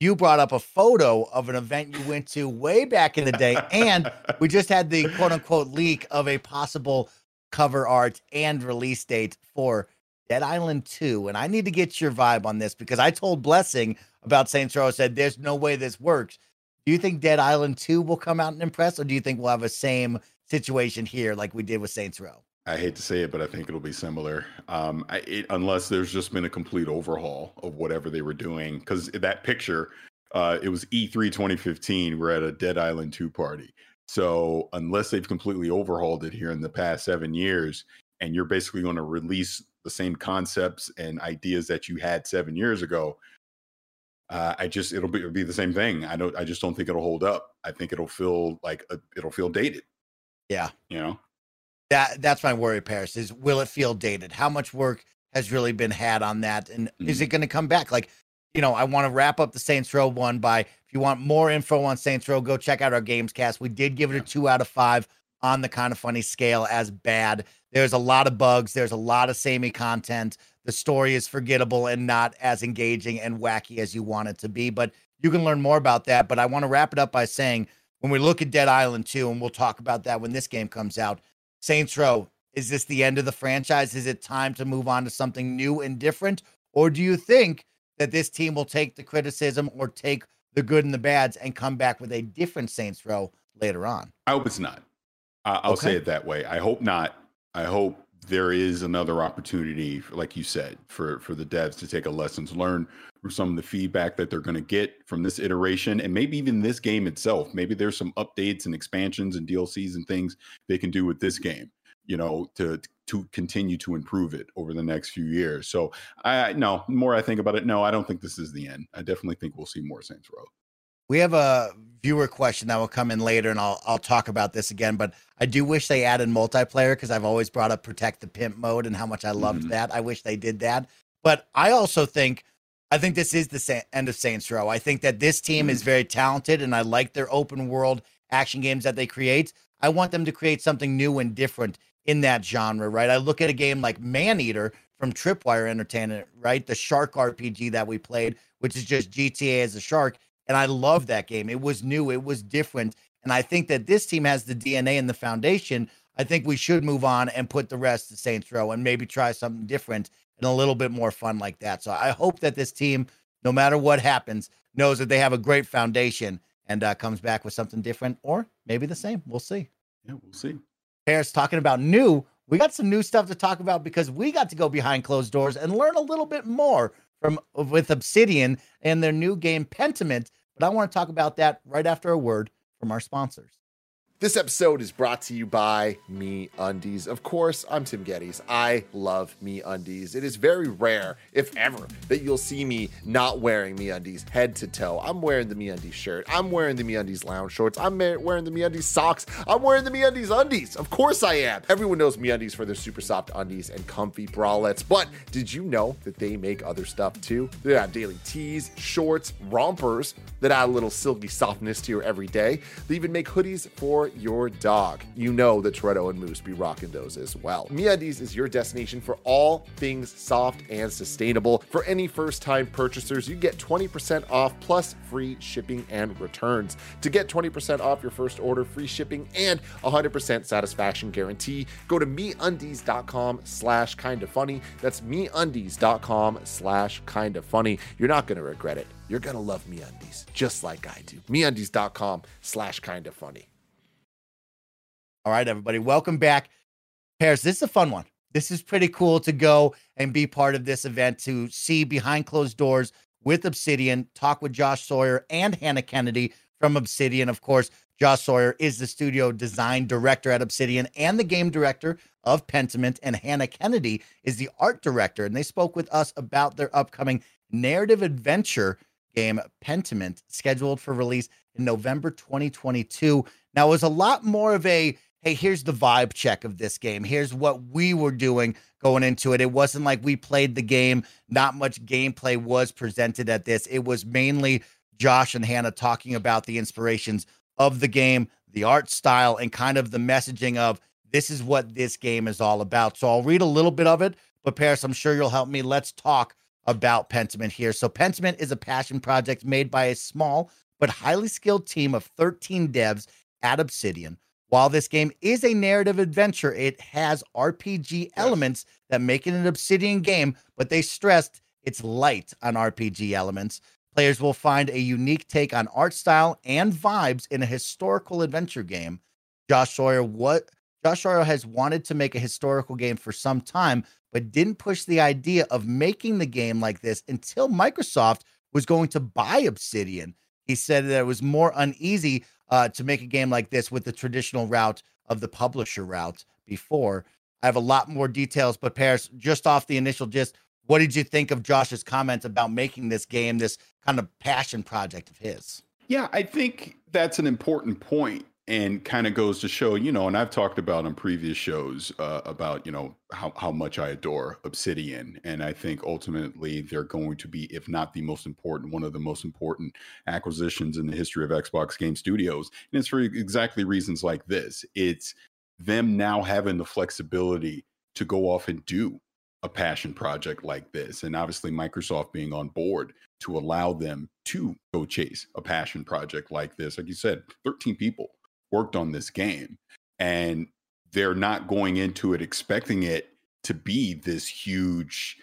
you brought up a photo of an event you went to way back in the day and we just had the quote unquote leak of a possible cover art and release date for Dead Island 2 and I need to get your vibe on this because I told Blessing about Saints Row I said there's no way this works. Do you think Dead Island 2 will come out and impress or do you think we'll have a same situation here like we did with Saints Row? I hate to say it, but I think it'll be similar. Um, I, it, unless there's just been a complete overhaul of whatever they were doing. Because that picture, uh, it was E3 2015. We're at a Dead Island 2 party. So unless they've completely overhauled it here in the past seven years, and you're basically going to release the same concepts and ideas that you had seven years ago, uh, I just it'll be it'll be the same thing. I don't. I just don't think it'll hold up. I think it'll feel like a, it'll feel dated. Yeah. You know. That that's my worry Parris is will it feel dated how much work has really been had on that and is Mhm. it going to come back like you know, I want to wrap up the Saints Row one by if you want more info on Saints Row, go check out our games cast. We did give it a two out of five on the kind of funny scale as bad. There's a lot of bugs, there's a lot of samey content. The story is forgettable and not as engaging and wacky as you want it to be, but you can learn more about that. But I want to wrap it up by saying when we look at Dead Island 2, and we'll talk about that when this game comes out, Saints Row, is this the end of the franchise? Is it time to move on to something new and different? Or do you think that this team will take the criticism or take the good and the bads and come back with a different Saints Row later on? I hope it's not. I'll Okay. say it that way. I hope not. I hope there is another opportunity, like you said, for for the devs to take a lessons learned from some of the feedback that they're going to get from this iteration, and maybe even this game itself. Maybe there's some updates and expansions and DLCs and things they can do with this game. You know, to to continue to improve it over the next few years. So I no more I think about it, no, I don't think this is the end. I definitely think we'll see more Saints Row. We have a viewer question that will come in later, and I'll I'll talk about this again. But I do wish they added multiplayer because I've always brought up protect the pimp mode and how much I loved Mhm. that. I wish they did that. But I also think I think this is the sa- end of Saints Row. I think that this team is very talented, and I like their open world action games that they create. I want them to create something new and different in that genre, right? I look at a game like Maneater from Tripwire Entertainment, right? The Shark RPG that we played, which is just GTA as a shark. And I love that game. It was new, it was different. And I think that this team has the DNA and the foundation. I think we should move on and put the rest to Saints Row and maybe try something different and a little bit more fun like that. So I hope that this team, no matter what happens, knows that they have a great foundation and uh, comes back with something different or maybe the same. We'll see. Yeah, we'll see. Parris talking about new. We got some new stuff to talk about because we got to go behind closed doors and learn a little bit more from with Obsidian and their new game Pentiment. But I want to talk about that right after a word from our sponsors. This episode is brought to you by Me Undies. Of course, I'm Tim Gettys. I love MeUndies. It is very rare, if ever, that you'll see me not wearing MeUndies head to toe. I'm wearing the MeUndies shirt. I'm wearing the MeUndies lounge shorts. I'm wearing the MeUndies socks. I'm wearing the MeUndies undies. Of course I am. Everyone knows MeUndies for their super soft undies and comfy bralettes. But did you know that they make other stuff too? They have daily tees, shorts, rompers that add a little silky softness to your everyday. They even make hoodies your dog. You know that Toretto and Moose be rocking those as well. MeUndies is your destination for all things soft and sustainable. For any first-time purchasers, you get 20% off plus free shipping and returns. To get 20% off your first order, free shipping, and 100% satisfaction guarantee, go to MeUndies.com slash kinda funny. That's MeUndies.com slash kinda funny. You're not gonna regret it. You're gonna love MeUndies, just like I do. MeUndies.com slash kinda funny. All right, everybody, welcome back. Parris, this is a fun one. This is pretty cool to go and be part of this event to see behind closed doors with Obsidian, talk with Josh Sawyer and Hannah Kennedy from Obsidian. Of course, Josh Sawyer is the studio design director at Obsidian and the game director of Pentiment, and Hannah Kennedy is the art director. And they spoke with us about their upcoming narrative adventure game, Pentiment, scheduled for release in November 2022. Now, it was a lot more of a hey, here's the vibe check of this game. Here's what we were doing going into it. It wasn't like we played the game, not much gameplay was presented at this. It was mainly Josh and Hannah talking about the inspirations of the game, the art style, and kind of the messaging of this is what this game is all about. So I'll read a little bit of it, but Parris, I'm sure you'll help me. Let's talk about Pentiment here. So Pentiment is a passion project made by a small but highly skilled team of 13 devs at Obsidian. While this game is a narrative adventure, it has RPG elements that make it an Obsidian game, but they stressed it's light on RPG elements. Players will find a unique take on art style and vibes in a historical adventure game. Josh Sawyer what Josh Sawyer has wanted to make a historical game for some time, but didn't push the idea of making the game like this until Microsoft was going to buy Obsidian. He said that it was more uneasy uh, to make a game like this with the traditional route of the publisher route before. I have a lot more details, but Parris, just off the initial gist, what did you think of Josh's comments about making this game this kind of passion project of his? Yeah, I think that's an important point. And kind of goes to show, you know, and I've talked about on previous shows uh, about, you know, how, how much I adore Obsidian. And I think ultimately they're going to be, if not the most important, one of the most important acquisitions in the history of Xbox Game Studios. And it's for exactly reasons like this. It's them now having the flexibility to go off and do a passion project like this. And obviously, Microsoft being on board to allow them to go chase a passion project like this. Like you said, 13 people worked on this game and they're not going into it expecting it to be this huge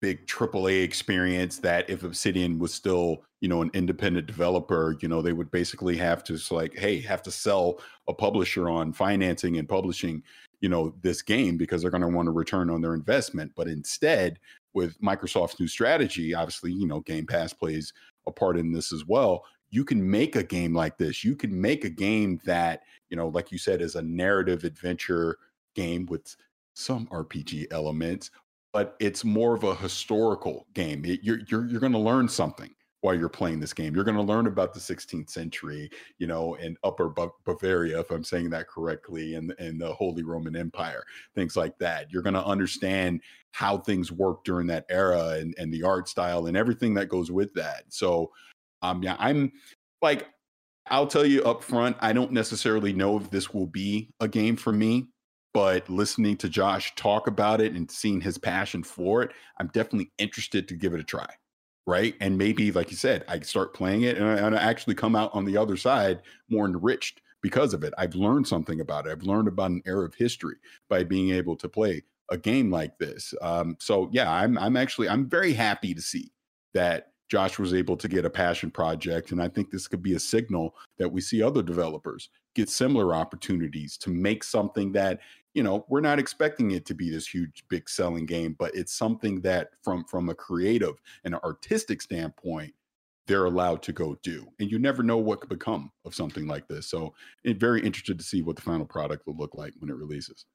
big AAA experience that if Obsidian was still, you know, an independent developer, you know, they would basically have to like, hey, have to sell a publisher on financing and publishing, you know, this game because they're going to want to return on their investment. But instead, with Microsoft's new strategy, obviously, you know, Game Pass plays a part in this as well you can make a game like this. You can make a game that, you know, like you said, is a narrative adventure game with some RPG elements, but it's more of a historical game. It, you're you're you're going to learn something while you're playing this game. You're going to learn about the 16th century, you know, in Upper Bavaria, if I'm saying that correctly, and in the Holy Roman Empire, things like that. You're going to understand how things work during that era and, and the art style and everything that goes with that. So um, yeah, I'm like, I'll tell you up front, I don't necessarily know if this will be a game for me, but listening to Josh talk about it and seeing his passion for it, I'm definitely interested to give it a try. Right. And maybe, like you said, I start playing it and I, and I actually come out on the other side more enriched because of it. I've learned something about it. I've learned about an era of history by being able to play a game like this. Um, so yeah, I'm I'm actually I'm very happy to see that Josh was able to get a passion project. And I think this could be a signal that we see other developers get similar opportunities to make something that, you know, we're not expecting it to be this huge, big selling game, but it's something that from from a creative and artistic standpoint, they're allowed to go do. And you never know what could become of something like this. So eh, very interested to see what the final product will look like when it releases.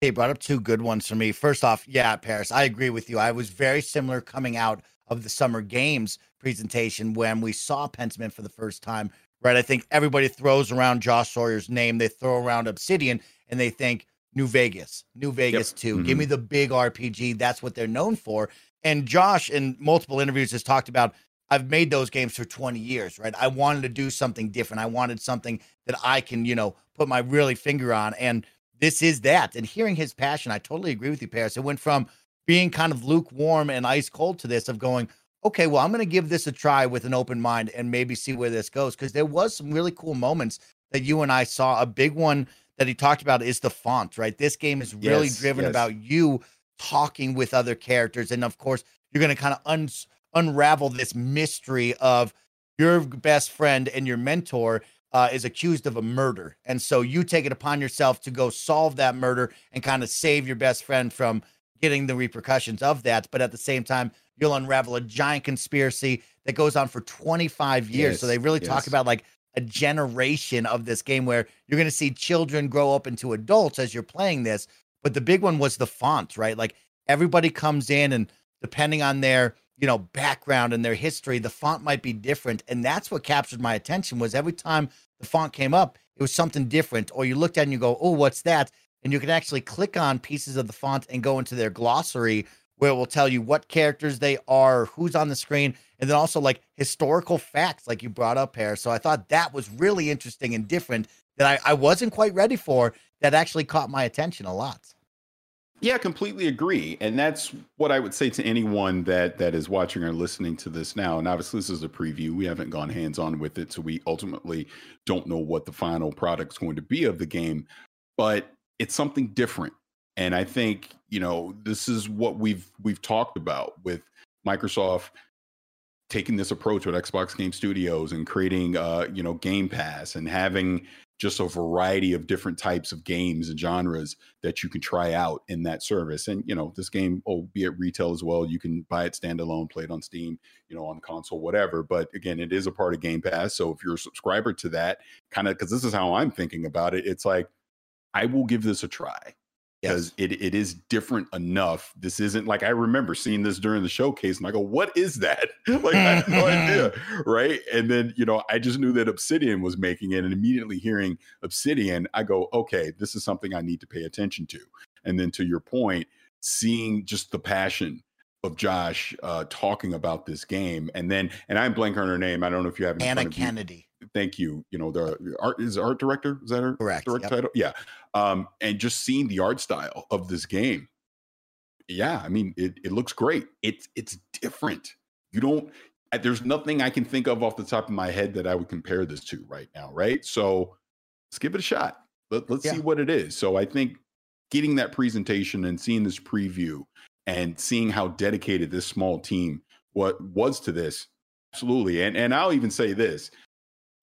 Hey, brought up two good ones for me. First off, yeah, Parris, I agree with you. I was very similar coming out of the summer games presentation when we saw Pentiment for the first time. Right. I think everybody throws around Josh Sawyer's name. They throw around Obsidian and they think New Vegas, New Vegas yep. 2. Mm-hmm. Give me the big RPG. That's what they're known for. And Josh, in multiple interviews, has talked about I've made those games for 20 years, right? I wanted to do something different. I wanted something that I can, you know, put my really finger on. And this is that. And hearing his passion, I totally agree with you, Parris. It went from being kind of lukewarm and ice cold to this of going, okay, well, I'm going to give this a try with an open mind and maybe see where this goes. Because there was some really cool moments that you and I saw. A big one that he talked about is the font, right? This game is really yes, driven yes. about you talking with other characters. And of course, you're going to kind of un- unravel this mystery of your best friend and your mentor uh, is accused of a murder. And so you take it upon yourself to go solve that murder and kind of save your best friend from getting the repercussions of that. But at the same time, you'll unravel a giant conspiracy that goes on for 25 years. Yes, so they really yes. talk about like a generation of this game where you're going to see children grow up into adults as you're playing this. But the big one was the font, right? Like everybody comes in and depending on their, you know, background and their history, the font might be different. And that's what captured my attention was every time the font came up, it was something different. Or you looked at it and you go, oh, what's that? And you can actually click on pieces of the font and go into their glossary where it will tell you what characters they are, who's on the screen, and then also like historical facts, like you brought up here. So I thought that was really interesting and different that I, I wasn't quite ready for. That actually caught my attention a lot. Yeah, completely agree. And that's what I would say to anyone that that is watching or listening to this now. And obviously this is a preview. We haven't gone hands-on with it, so we ultimately don't know what the final product's going to be of the game. But it's something different. And I think, you know, this is what we've we've talked about with Microsoft taking this approach with Xbox Game Studios and creating uh, you know, Game Pass and having just a variety of different types of games and genres that you can try out in that service. And you know, this game will be at retail as well. You can buy it standalone, play it on Steam, you know, on console, whatever. But again, it is a part of Game Pass. So if you're a subscriber to that, kind of because this is how I'm thinking about it, it's like I will give this a try. because it, it is different enough. This isn't like I remember seeing this during the showcase and I go, what is that? like I had no idea. Right. And then, you know, I just knew that Obsidian was making it and immediately hearing Obsidian, I go, okay, this is something I need to pay attention to. And then to your point, seeing just the passion of Josh uh, talking about this game, and then and I'm blanking on her name. I don't know if you have Hannah Kennedy. Thank you. You know the art is art director. Is that her correct direct yep. title? Yeah. Um, and just seeing the art style of this game, yeah. I mean, it it looks great. It's it's different. You don't. There's nothing I can think of off the top of my head that I would compare this to right now. Right. So let's give it a shot. Let, us yeah. see what it is. So I think getting that presentation and seeing this preview and seeing how dedicated this small team what was to this absolutely and and I'll even say this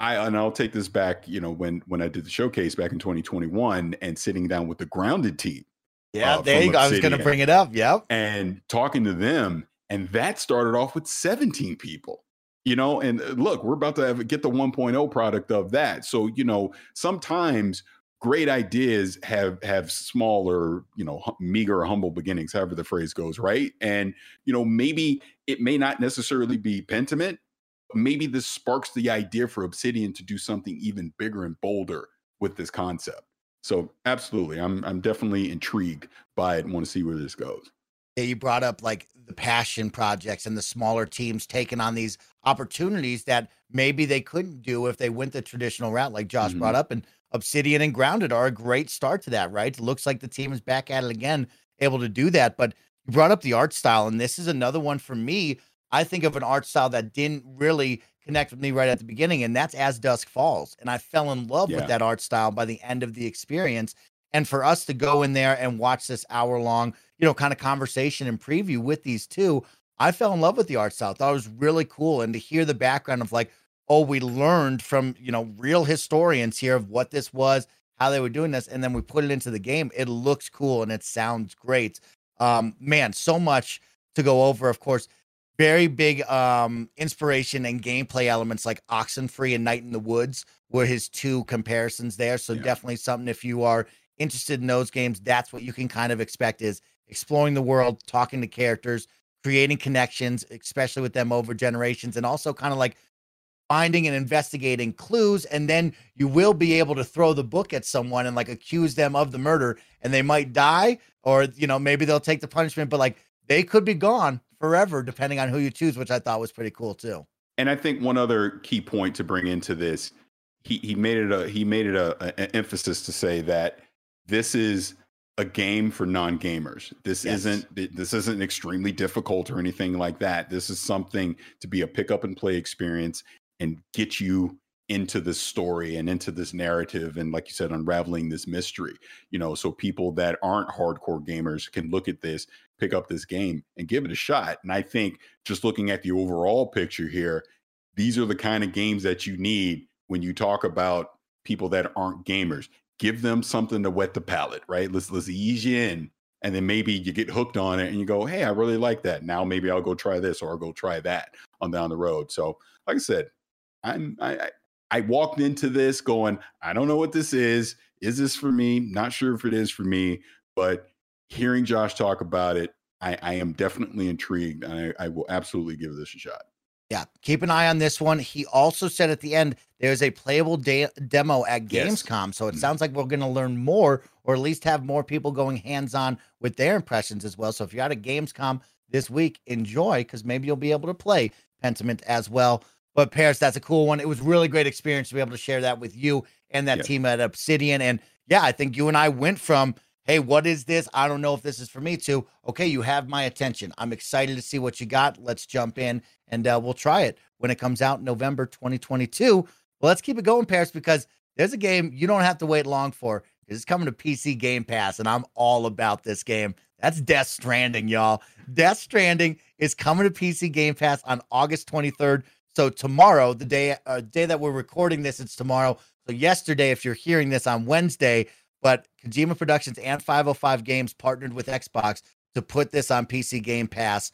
I and I'll take this back you know when when I did the showcase back in 2021 and sitting down with the grounded team yeah uh, there you go. I was going to bring it up. Yep. and talking to them and that started off with 17 people you know and uh, look we're about to have, get the 1.0 product of that. So you know sometimes great ideas have have smaller you know meager humble beginnings however the phrase goes right? And you know maybe it may not necessarily be pentiment maybe this sparks the idea for obsidian to do something even bigger and bolder with this concept so absolutely i'm i'm definitely intrigued by it and want to see where this goes yeah, you brought up like the passion projects and the smaller teams taking on these opportunities that maybe they couldn't do if they went the traditional route like josh mm-hmm. brought up and Obsidian and Grounded are a great start to that, right? It looks like the team is back at it again, able to do that. But you brought up the art style, and this is another one for me. I think of an art style that didn't really connect with me right at the beginning, and that's As Dusk Falls. And I fell in love yeah. with that art style by the end of the experience. And for us to go in there and watch this hour long, you know, kind of conversation and preview with these two, I fell in love with the art style. I thought it was really cool. And to hear the background of like, oh, we learned from, you know, real historians here of what this was, how they were doing this, and then we put it into the game. It looks cool and it sounds great. Um, man, so much to go over. Of course, very big um inspiration and gameplay elements like Oxenfree and Night in the Woods were his two comparisons there. So yeah. definitely something if you are interested in those games, that's what you can kind of expect is exploring the world, talking to characters, creating connections, especially with them over generations, and also kind of like finding and investigating clues and then you will be able to throw the book at someone and like accuse them of the murder and they might die or you know maybe they'll take the punishment but like they could be gone forever depending on who you choose which i thought was pretty cool too and i think one other key point to bring into this he he made it a he made it a, an emphasis to say that this is a game for non-gamers. This yes. isn't this isn't extremely difficult or anything like that. This is something to be a pick up and play experience and get you into this story and into this narrative and like you said unraveling this mystery you know so people that aren't hardcore gamers can look at this pick up this game and give it a shot and i think just looking at the overall picture here these are the kind of games that you need when you talk about people that aren't gamers give them something to wet the palate right let's let's ease you in and then maybe you get hooked on it and you go hey i really like that now maybe i'll go try this or i'll go try that on down the road so like i said I'm I, I walked into this going, I don't know what this is. Is this for me? Not sure if it is for me, but hearing Josh talk about it, I, I am definitely intrigued and I, I will absolutely give this a shot. Yeah, keep an eye on this one. He also said at the end there's a playable de- demo at Gamescom, yes. so it mm. sounds like we're going to learn more, or at least have more people going hands on with their impressions as well. So if you're at a Gamescom this week, enjoy because maybe you'll be able to play Pentiment as well. But Parris, that's a cool one. It was really great experience to be able to share that with you and that yeah. team at Obsidian. And yeah, I think you and I went from, hey, what is this? I don't know if this is for me to, okay, you have my attention. I'm excited to see what you got. Let's jump in and uh, we'll try it when it comes out November 2022. Well, let's keep it going, Parris, because there's a game you don't have to wait long for. It's coming to PC Game Pass, and I'm all about this game. That's Death Stranding, y'all. Death Stranding is coming to PC Game Pass on August 23rd. So tomorrow, the day uh, day that we're recording this, it's tomorrow. So yesterday, if you're hearing this on Wednesday, but Kojima Productions and 505 Games partnered with Xbox to put this on PC Game Pass.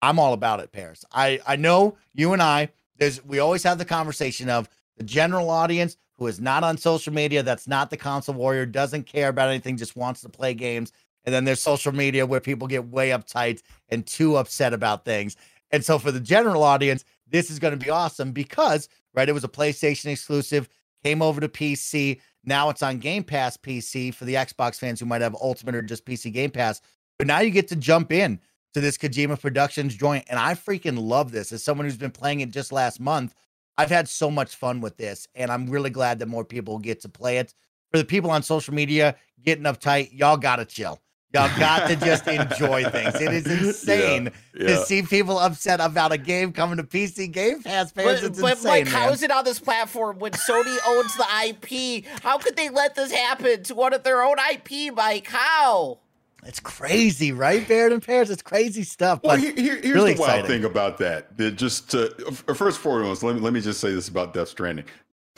I'm all about it, Parris. I I know you and I. There's we always have the conversation of the general audience who is not on social media, that's not the console warrior, doesn't care about anything, just wants to play games. And then there's social media where people get way uptight and too upset about things. And so for the general audience, this is going to be awesome because, right, it was a PlayStation exclusive, came over to PC. Now it's on Game Pass PC for the Xbox fans who might have Ultimate or just PC Game Pass. But now you get to jump in to this Kojima Productions joint. And I freaking love this. As someone who's been playing it just last month, I've had so much fun with this. And I'm really glad that more people get to play it. For the people on social media getting uptight, y'all got to chill. Y'all got to just enjoy things. It is insane Yeah, to see people upset about a game coming to PC Game Pass fans. But, it's but insane, Mike, how man. is it on this platform when Sony owns the IP? How could they let this happen to one of their own IP, Mike? How? It's crazy, right? Barrett and Parris. It's crazy stuff. Well, But here, here- here's really the wild exciting. thing about that. That just to, f- first and foremost, let me let me just say this about Death Stranding.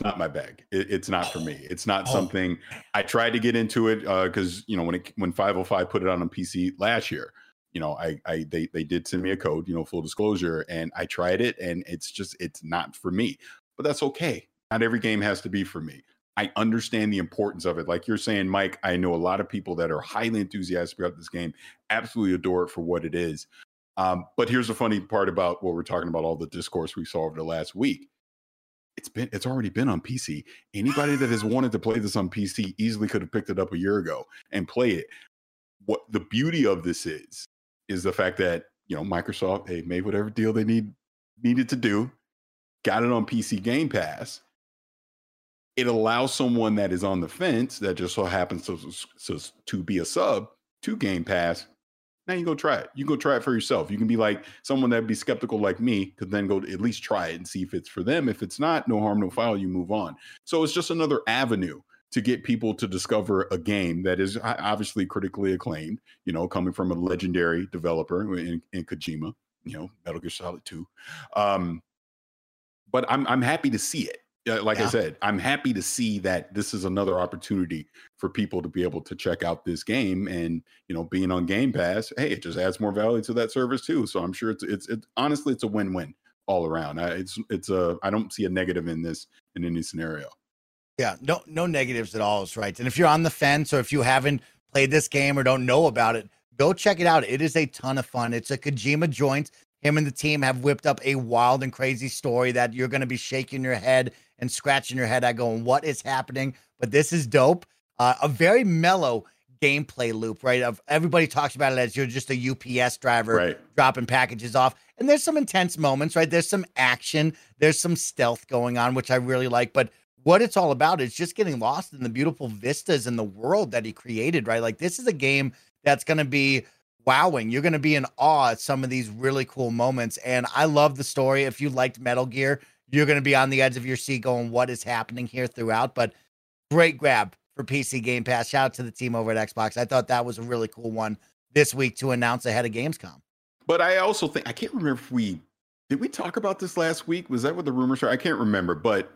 Not my bag. It, it's not for me. It's not Oh. something I tried to get into it because you know when it when 505 put it on a PC last year, you know I I they they did send me a code, you know, full disclosure, and I tried it, and it's just it's not for me. But that's okay. Not every game has to be for me. I understand the importance of it. Like you're saying, Mike, I know a lot of people that are highly enthusiastic about this game, absolutely adore it for what it is. Um, but here's the funny part about what we're talking about all the discourse we saw over the last week. It's been it's already been on PC. Anybody that has wanted to play this on PC easily could have picked it up a year ago and play it. What the beauty of this is is the fact that you know Microsoft they made whatever deal they need needed to do, got it on PC Game Pass. It allows someone that is on the fence that just so happens to, to, to be a sub to Game Pass now you go try it. You go try it for yourself. You can be like someone that'd be skeptical like me, could then go at least try it and see if it's for them. If it's not, no harm, no foul, you move on. So it's just another avenue to get people to discover a game that is obviously critically acclaimed, you know, coming from a legendary developer in, in Kojima, you know, Metal Gear Solid 2. Um, but I'm I'm happy to see it. Like I said, I'm happy to see that this is another opportunity for people to be able to check out this game and you know being on game pass hey it just adds more value to that service too so i'm sure it's it's it, honestly it's a win-win all around I, it's it's a i don't see a negative in this in any scenario Yeah, no, no negatives at all is right. And if you're on the fence or if you haven't played this game or don't know about it, go check it out. It is a ton of fun. It's a Kojima joint. Him and the team have whipped up a wild and crazy story that you're going to be shaking your head and scratching your head at going, what is happening? But this is dope. Uh, a very mellow gameplay loop, right? Of everybody talks about it as you're just a UPS driver right dropping packages off. And there's some intense moments, right? There's some action, there's some stealth going on, which I really like. But what it's all about is just getting lost in the beautiful vistas and the world that he created, right? Like this is a game that's going to be wowing. You're going to be in awe at some of these really cool moments. And I love the story. If you liked Metal Gear, you're going to be on the edge of your seat going, what is happening here throughout? But great grab for PC Game Pass. Shout out to the team over at Xbox. I thought that was a really cool one this week to announce ahead of Gamescom. but i also think i can't remember if we did we talk about this last week was that what the rumors are i can't remember but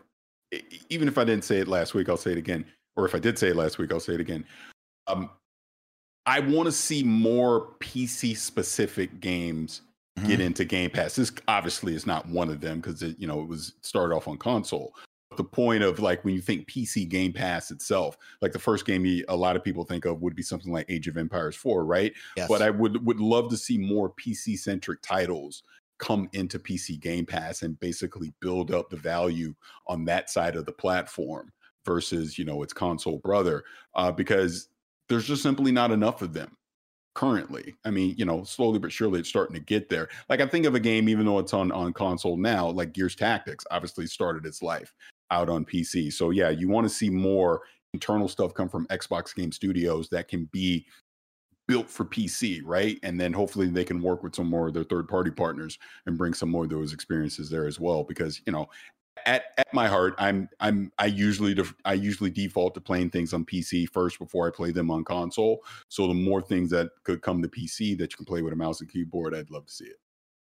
even if i didn't say it last week i'll say it again or if i did say it last week i'll say it again um i want to see more pc specific games get into Game Pass. This obviously is not one of them because it, you know, it was started off on console. But the point of like when you think PC Game Pass itself, like the first game you, a lot of people think of would be something like Age of Empires 4, right? Yes. But I would would love to see more PC centric titles come into PC Game Pass and basically build up the value on that side of the platform versus you know its console brother, uh, because there's just simply not enough of them currently. I mean, you know, slowly but surely it's starting to get there. Like I think of a game, even though it's on on console now, like Gears Tactics obviously started its life out on PC. So yeah, you want to see more internal stuff come from Xbox Game Studios that can be built for PC, right? And then hopefully they can work with some more of their third party partners and bring some more of those experiences there as well. Because you know, at, at my heart, I'm I'm I usually def- I usually default to playing things on PC first before I play them on console. So the more things that could come to PC that you can play with a mouse and keyboard, I'd love to see it.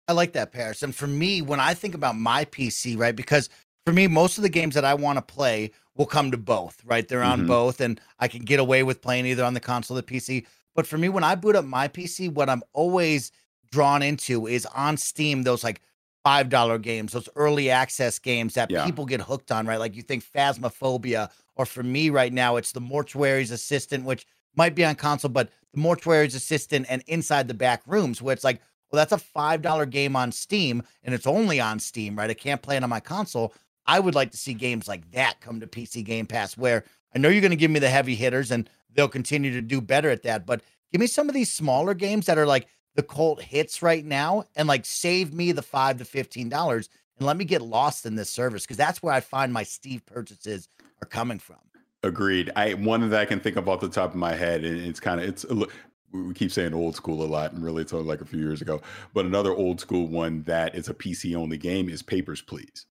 I like that, Parris. And for me, when I think about my PC, right, because for me, most of the games that I want to play will come to both, right? They're on Mhm. both, and I can get away with playing either on the console or the PC. But for me, when I boot up my PC, what I'm always drawn into is on Steam, those like five dollar games, those early access games that Yeah. people get hooked on, right? Like you think Phasmophobia, or for me right now, it's the Mortuary's Assistant, which might be on console, but the Mortuary's Assistant and Inside the Backrooms, where it's like, well, that's a five dollar game on Steam, and it's only on Steam, right? I can't play it on my console. I would like to see games like that come to PC Game Pass, where I know you're going to give me the heavy hitters, and they'll continue to do better at that. But give me some of these smaller games that are like the cult hits right now, and like save me the five to fifteen dollars, and let me get lost in this service because that's where I find my Steam purchases are coming from. Agreed. I one that I can think of off the top of my head, and it's kind of it's uh, a we we keep saying old school a lot, and really it's only like a few years ago. But another old school one that is a PC only game is Papers, Please.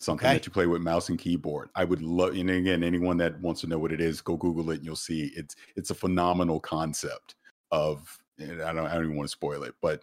Something Okay. that you play with mouse and keyboard. I would love, and again, anyone that wants to know what it is, go Google it, and you'll see it's it's a phenomenal concept of. And I don't I don't even want to spoil it, but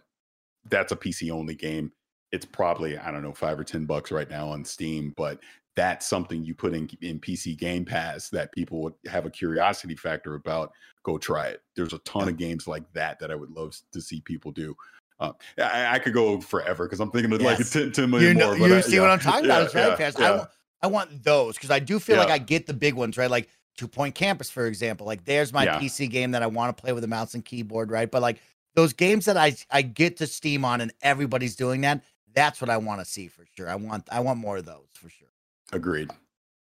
that's a PC only game. It's probably I don't know five or ten bucks right now on Steam, but that's something you put in in PC Game Pass that people would have a curiosity factor about. Go try it. There's a ton of games like that that I would love to see people do. Uh, I, I could go forever because I'm thinking of like Yes. 10, 10 You million know, more. but you I- see yeah, what I'm talking about? yeah, It's very yeah, fast. I want, I want those because I do feel like. I get the big ones, right? Like Two Point Campus, for example. Like there's my Yeah. PC game that I want to play with a mouse and keyboard, right? But like those games that I I get to Steam on and everybody's doing that, that's what I want to see for sure. I want I want more of those for sure. Agreed.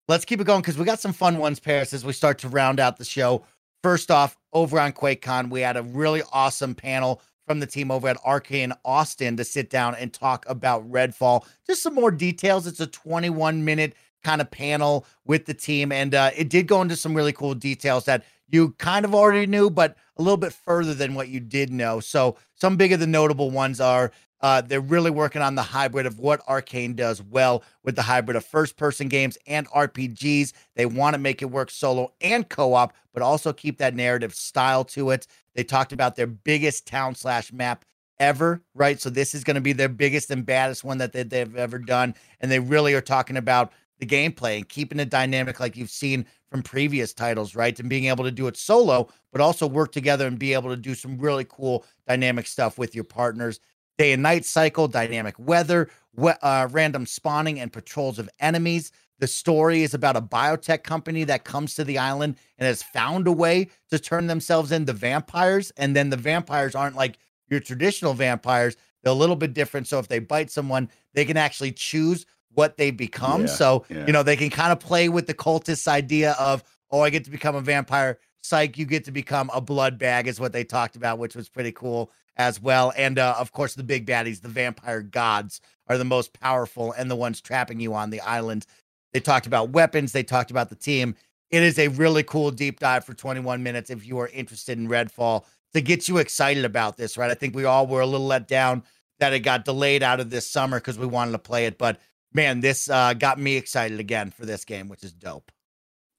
Let's keep it going because we got some fun ones, Parris, as we start to round out the show. First off, over on QuakeCon, we had a really awesome panel from the team over at Arcane Austin to sit down and talk about Redfall. Just some more details. It's a 21 minute kind of panel with the team, and uh, it did go into some really cool details that you kind of already knew, but a little bit further than what you did know. So, some big of the notable ones are uh, they're really working on the hybrid of what Arcane does well with the hybrid of first person games and RPGs. They want to make it work solo and co op, but also keep that narrative style to it. They talked about their biggest town slash map ever, right? So this is going to be their biggest and baddest one that they, they've ever done. And they really are talking about the gameplay and keeping it dynamic like you've seen from previous titles, right? And being able to do it solo, but also work together and be able to do some really cool dynamic stuff with your partners day and night cycle, dynamic weather, we- uh, random spawning, and patrols of enemies. The story is about a biotech company that comes to the island and has found a way to turn themselves into vampires. And then the vampires aren't like your traditional vampires, they're a little bit different. So if they bite someone, they can actually choose what they become. Yeah, so, yeah. you know, they can kind of play with the cultist idea of, oh, I get to become a vampire. Psych, you get to become a blood bag, is what they talked about, which was pretty cool as well. And uh, of course, the big baddies, the vampire gods, are the most powerful and the ones trapping you on the island. They talked about weapons, they talked about the team. It is a really cool deep dive for 21 minutes if you are interested in Redfall to get you excited about this, right? I think we all were a little let down that it got delayed out of this summer because we wanted to play it. But man, this uh, got me excited again for this game, which is dope.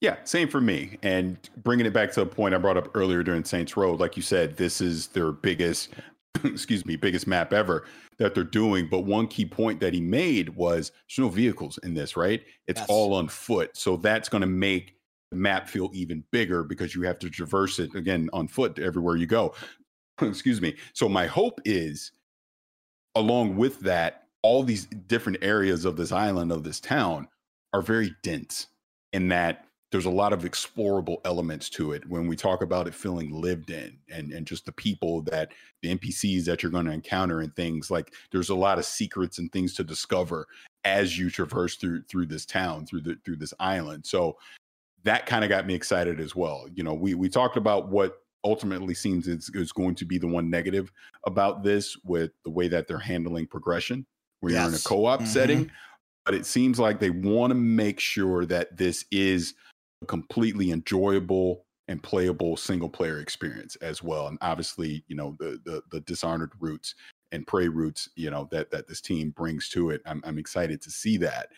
Yeah, same for me. And bringing it back to a point I brought up earlier during Saints Row, like you said, this is their biggest, excuse me, biggest map ever that they're doing. But one key point that he made was there's no vehicles in this, right? It's Yes. all on foot. So that's going to make the map feel even bigger because you have to traverse it again on foot everywhere you go. excuse me. So my hope is, along with that, all these different areas of this island, of this town, are very dense in that there's a lot of explorable elements to it. When we talk about it feeling lived in and, and just the people that the npcs that you're going to encounter and things like there's a lot of secrets and things to discover as you traverse through through this town through the through this island. So that kind of got me excited as well. You know we we talked about what ultimately seems is, is going to be the one negative about this with the way that they're handling progression where you're in a co-op Mhm. setting but it seems like they want to make sure that this is a completely enjoyable and playable single player experience as well and obviously you know the the, the dishonored roots and prey roots you know that that this team brings to it i'm, I'm excited to see that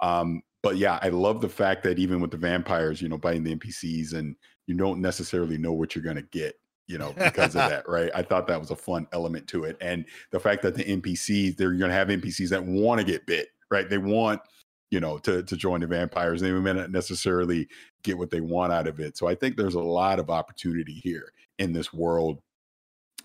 um but yeah i love the fact that even with the vampires you know biting the npcs and you don't necessarily know what you're going to get you know because of that right? I thought that was a fun element to it and the fact that the npcs they're going to have npcs that want to get bit right? They want you know to to join the vampires they may not necessarily get what they want out of it so i think there's a lot of opportunity here in this world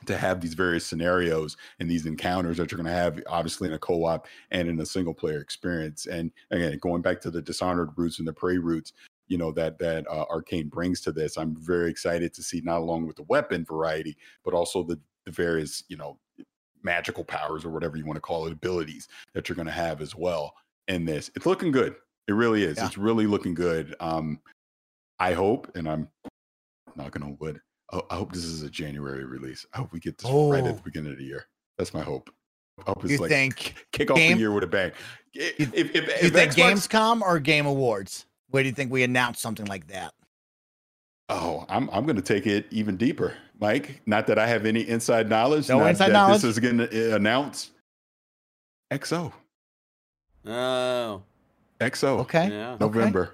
to have these various scenarios and these encounters that you're going to have obviously in a co-op and in a single player experience and again going back to the dishonored roots and the prey roots you know that that uh, arcane brings to this i'm very excited to see not along with the weapon variety but also the the various you know magical powers or whatever you want to call it abilities that you're going to have as well in this. It's looking good. It really is. Yeah. it's really looking good. Um i hope and i'm knocking on wood I, I hope this is a january release. I hope we get this right at Oh. the beginning of the year. That's my hope. I hope it's You like think kick off game- the year with a bang. If, if, if, you if think Xbox- Gamescom or Game Awards? Where do you think we announce something like that? Oh, I'm I'm going to take it even deeper, Mike. Not that I have any inside knowledge. No not inside that knowledge? This is going to eh, announce XO. Oh, XO. Okay. yeah. November.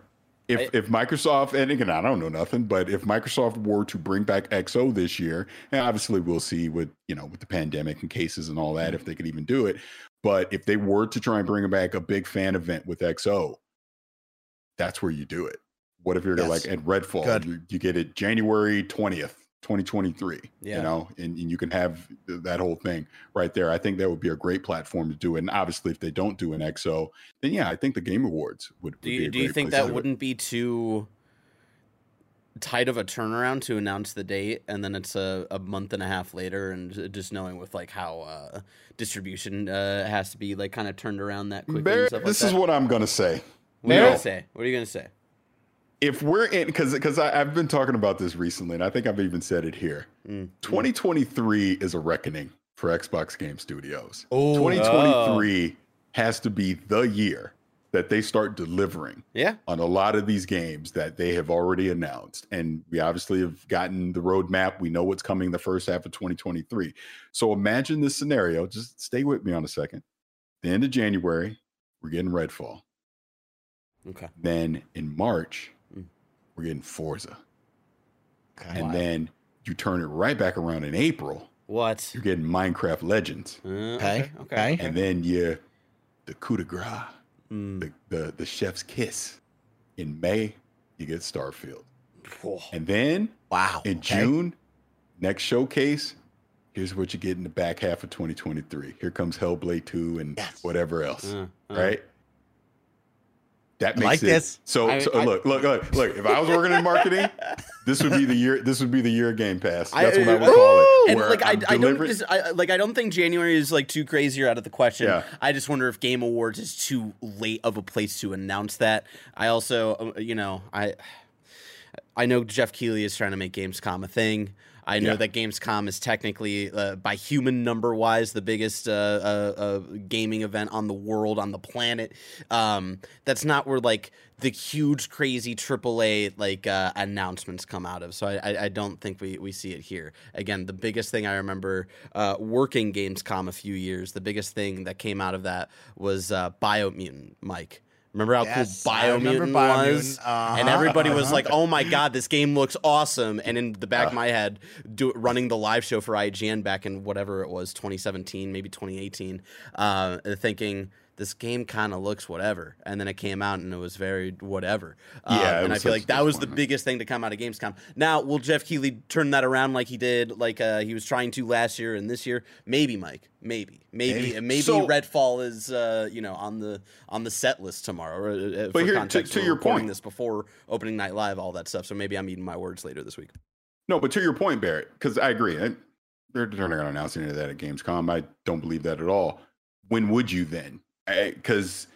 If I- if Microsoft and again I don't know nothing, but if Microsoft were to bring back XO this year, and obviously we'll see with you know with the pandemic and cases and all that if they could even do it. But if they were to try and bring back a big fan event with XO, that's where you do it. What if you're Yes. like at Redfall? You, you get it January twentieth, twenty twenty three. Yeah. You know, and, and you can have that whole thing right there. I think that would be a great platform to do it. And obviously, if they don't do an XO, then yeah, I think the Game Awards would. would Do be you do you think that wouldn't be too tight of a turnaround to announce the date and then it's a, a month and a half later and just knowing with like how uh, distribution uh, has to be like kind of turned around that quickly? stuff like this is what I'm gonna say. What are you gonna say? What are you gonna say? If we're in, because because I've been talking about this recently, and I think I've even said it here. Mm. 2023 is a reckoning for Xbox Game Studios. Oh. 2023 has to be the year that they start delivering Yeah. on a lot of these games that they have already announced. And we obviously have gotten the roadmap. We know what's coming the first half of 2023. So imagine this scenario. Just stay with me on a second. The end of January, we're getting Redfall. Okay. Then in March, Mm. we're getting Forza. Okay. And then you turn it right back around in April, What? you're getting Minecraft Legends. Uh, Okay, okay. And then you the coup de grace, Mm. the, the, the chef's kiss. In May, you get Starfield. Whoa. And then Wow. in okay. June, next showcase, here's what you get in the back half of 2023. Here comes Hellblade 2 and Yes. whatever else. Uh, uh. right? That I makes like it. this. So, I- so I- look, look, look, look. If I was working in marketing, this would be the year. This would be the year of Game Pass. I- That's what I would call it. And where like I, I'm I don't just, I, like I don't think January is like too crazy or out of the question. Yeah. I just wonder if Game Awards is too late of a place to announce that. I also, uh, you know, I I know Jeff Keighley is trying to make Gamescom a thing. I know Yeah. that Gamescom is technically, uh, by human number wise, the biggest uh, uh, uh, gaming event on the world, on the planet. Um, that's not where like the huge, crazy AAA like uh, announcements come out of. So I, I, I don't think we, we see it here. Again, the biggest thing I remember uh, working Gamescom a few years, the biggest thing that came out of that was uh, Biomutant, Mike. Remember how Yes, cool Biomutant Biomutant. was? and Uh-huh, everybody was uh-huh. like, "Oh my god, this game looks awesome!" And in the back Uh. of my head, do, running the live show for IGN back in whatever it was, 2017, maybe 2018, uh, thinking this game kind of looks whatever. And then it came out and it was very whatever. Um, Yeah, and I feel like that was the biggest thing to come out of Gamescom. Now, will Jeff Keighley turn that around like he did, like uh, he was trying to last year and this year? Maybe, Mike. Maybe, maybe, Maybe. maybe So- Redfall is, uh, you know, on the on the set list tomorrow. Or, uh, But for here, to- context, to we're your point- this before opening night live, all that stuff. So maybe I'm eating my words later this week. No, but to your point, Barrett, because I agree. I, they're, they're not going any of that at Gamescom. I don't believe that at all. When would you then? Eh, because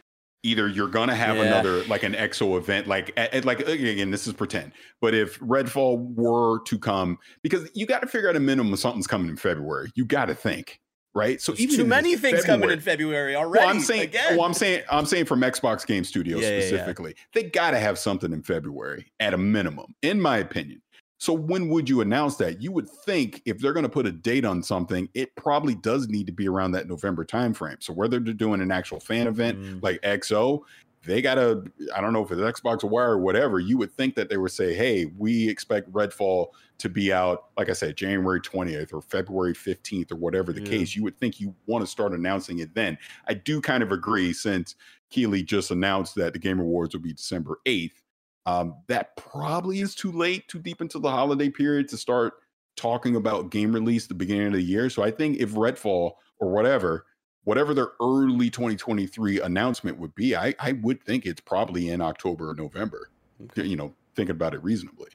either you're going to have Yeah. another like an XO event, like a- a- like again, this is pretend. But if Redfall were to come, because you got to figure out a minimum of something's coming in February. You got to think, right? So There's even too many things coming in February- February already. well, I'm saying, again. well, I'm saying, I'm saying from Xbox Game Studios Yeah, yeah, yeah. specifically, they got to have something in February at a minimum, in my opinion. So when would you announce that? You would think if they're going to put a date on something, it probably does need to be around that November timeframe. So whether they're doing an actual fan event Mm. like XO, they got to, I don't know if it's Xbox or Wire or whatever, you would think that they would say, hey, we expect Redfall to be out, like I said, January 20th or February 15th or whatever the Yeah. case. You would think you want to start announcing it then. I do kind of agree since Keighley just announced that the Game Awards will be December 8th. Um, that probably is too late, too deep into the holiday period to start talking about game release the beginning of the year. So I think if Redfall or whatever, whatever their early 2023 announcement would be, I, I would think it's probably in October or November. Okay. You know, thinking about it reasonably.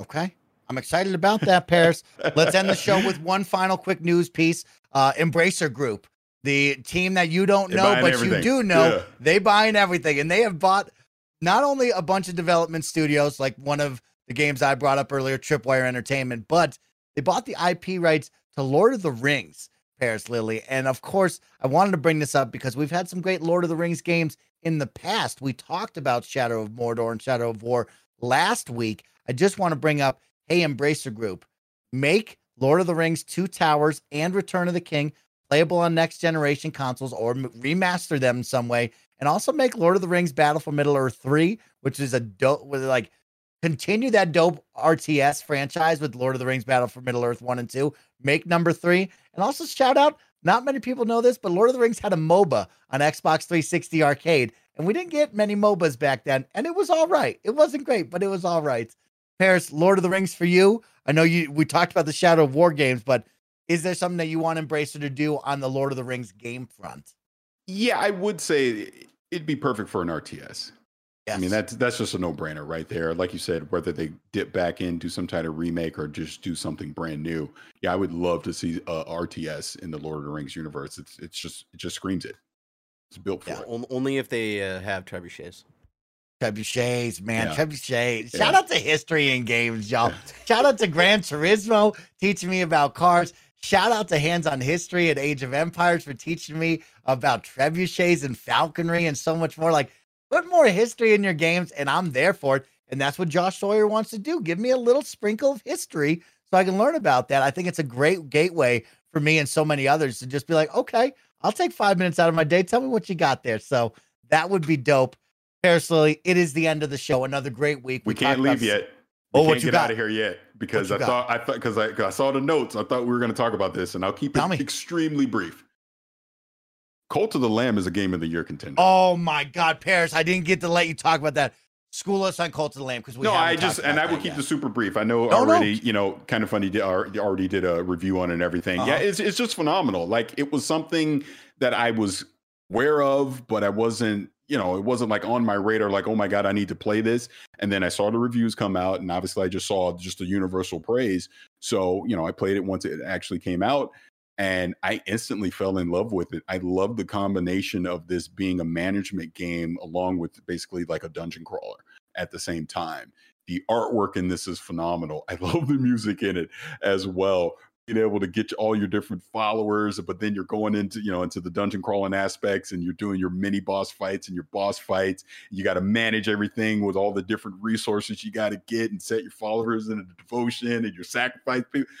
Okay. I'm excited about that, Parris. Let's end the show with one final quick news piece. Uh, Embracer Group, the team that you don't know, but everything. you do know, Yeah. they buying everything. And they have bought not only a bunch of development studios, like one of the games I brought up earlier, Tripwire Entertainment, but they bought the IP rights to Lord of the Rings, Parris Lilly. And of course, I wanted to bring this up because we've had some great Lord of the Rings games in the past. We talked about Shadow of Mordor and Shadow of War last week. I just want to bring up hey, Embracer Group, make Lord of the Rings Two Towers and Return of the King playable on next generation consoles or remaster them in some way. And also make Lord of the Rings Battle for Middle Earth 3, which is a dope, with like continue that dope RTS franchise with Lord of the Rings Battle for Middle Earth 1 and 2. Make number three. And also shout out, not many people know this, but Lord of the Rings had a MOBA on Xbox 360 Arcade. And we didn't get many MOBAs back then. And it was all right. It wasn't great, but it was all right. Parris, Lord of the Rings for you. I know you we talked about the Shadow of War games, but is there something that you want Embracer to do on the Lord of the Rings game front? Yeah, I would say it'd be perfect for an RTS. Yes. I mean, that's that's just a no brainer right there. Like you said, whether they dip back in, do some kind of remake, or just do something brand new. Yeah, I would love to see uh, RTS in the Lord of the Rings universe. It's it's just it just screams it. It's built for Yeah. it. On- Only if they uh, have trebuchets. Trebuchets, man. Yeah. Trebuchets. Yeah. Shout out to history in games, y'all. Shout out to Gran Turismo teaching me about cars. Shout out to Hands on History and Age of Empires for teaching me about trebuchets and falconry and so much more. Like, put more history in your games, and I'm there for it. And that's what Josh Sawyer wants to do. Give me a little sprinkle of history so I can learn about that. I think it's a great gateway for me and so many others to just be like, okay, I'll take five minutes out of my day. Tell me what you got there. So that would be dope. Parris Lilly, it is the end of the show. Another great week. We, talked can't leave yet. We Oh, can't what you get got? out of here yet because I got? thought I thought because I, I saw the notes. I thought we were going to talk about this, and I'll keep Tell it me. extremely brief. Cult of the Lamb is a game of the year contender. Oh my God, Parris! I didn't get to let you talk about that. School us on Cult of the Lamb because we no, I just and I will keep yet. this super brief. I know No, no. already, you know, kind of funny. Already already did a review on it and everything. Uh-huh. Yeah, it's it's just phenomenal. Like it was something that I was aware of, but I wasn't. You know, it wasn't like on my radar. Like, oh my god, I need to play this. And then I saw the reviews come out, and obviously I just saw just the universal praise. So you know, I played it once it actually came out, and I instantly fell in love with it. I love the combination of this being a management game along with basically like a dungeon crawler at the same time. The artwork in this is phenomenal. I love the music in it as well. Being able to get all your different followers, but then you're going into you know into the dungeon crawling aspects, and you're doing your mini boss fights and your boss fights. You got to manage everything with all the different resources you got to get and set your followers in a devotion and your sacrifice. people.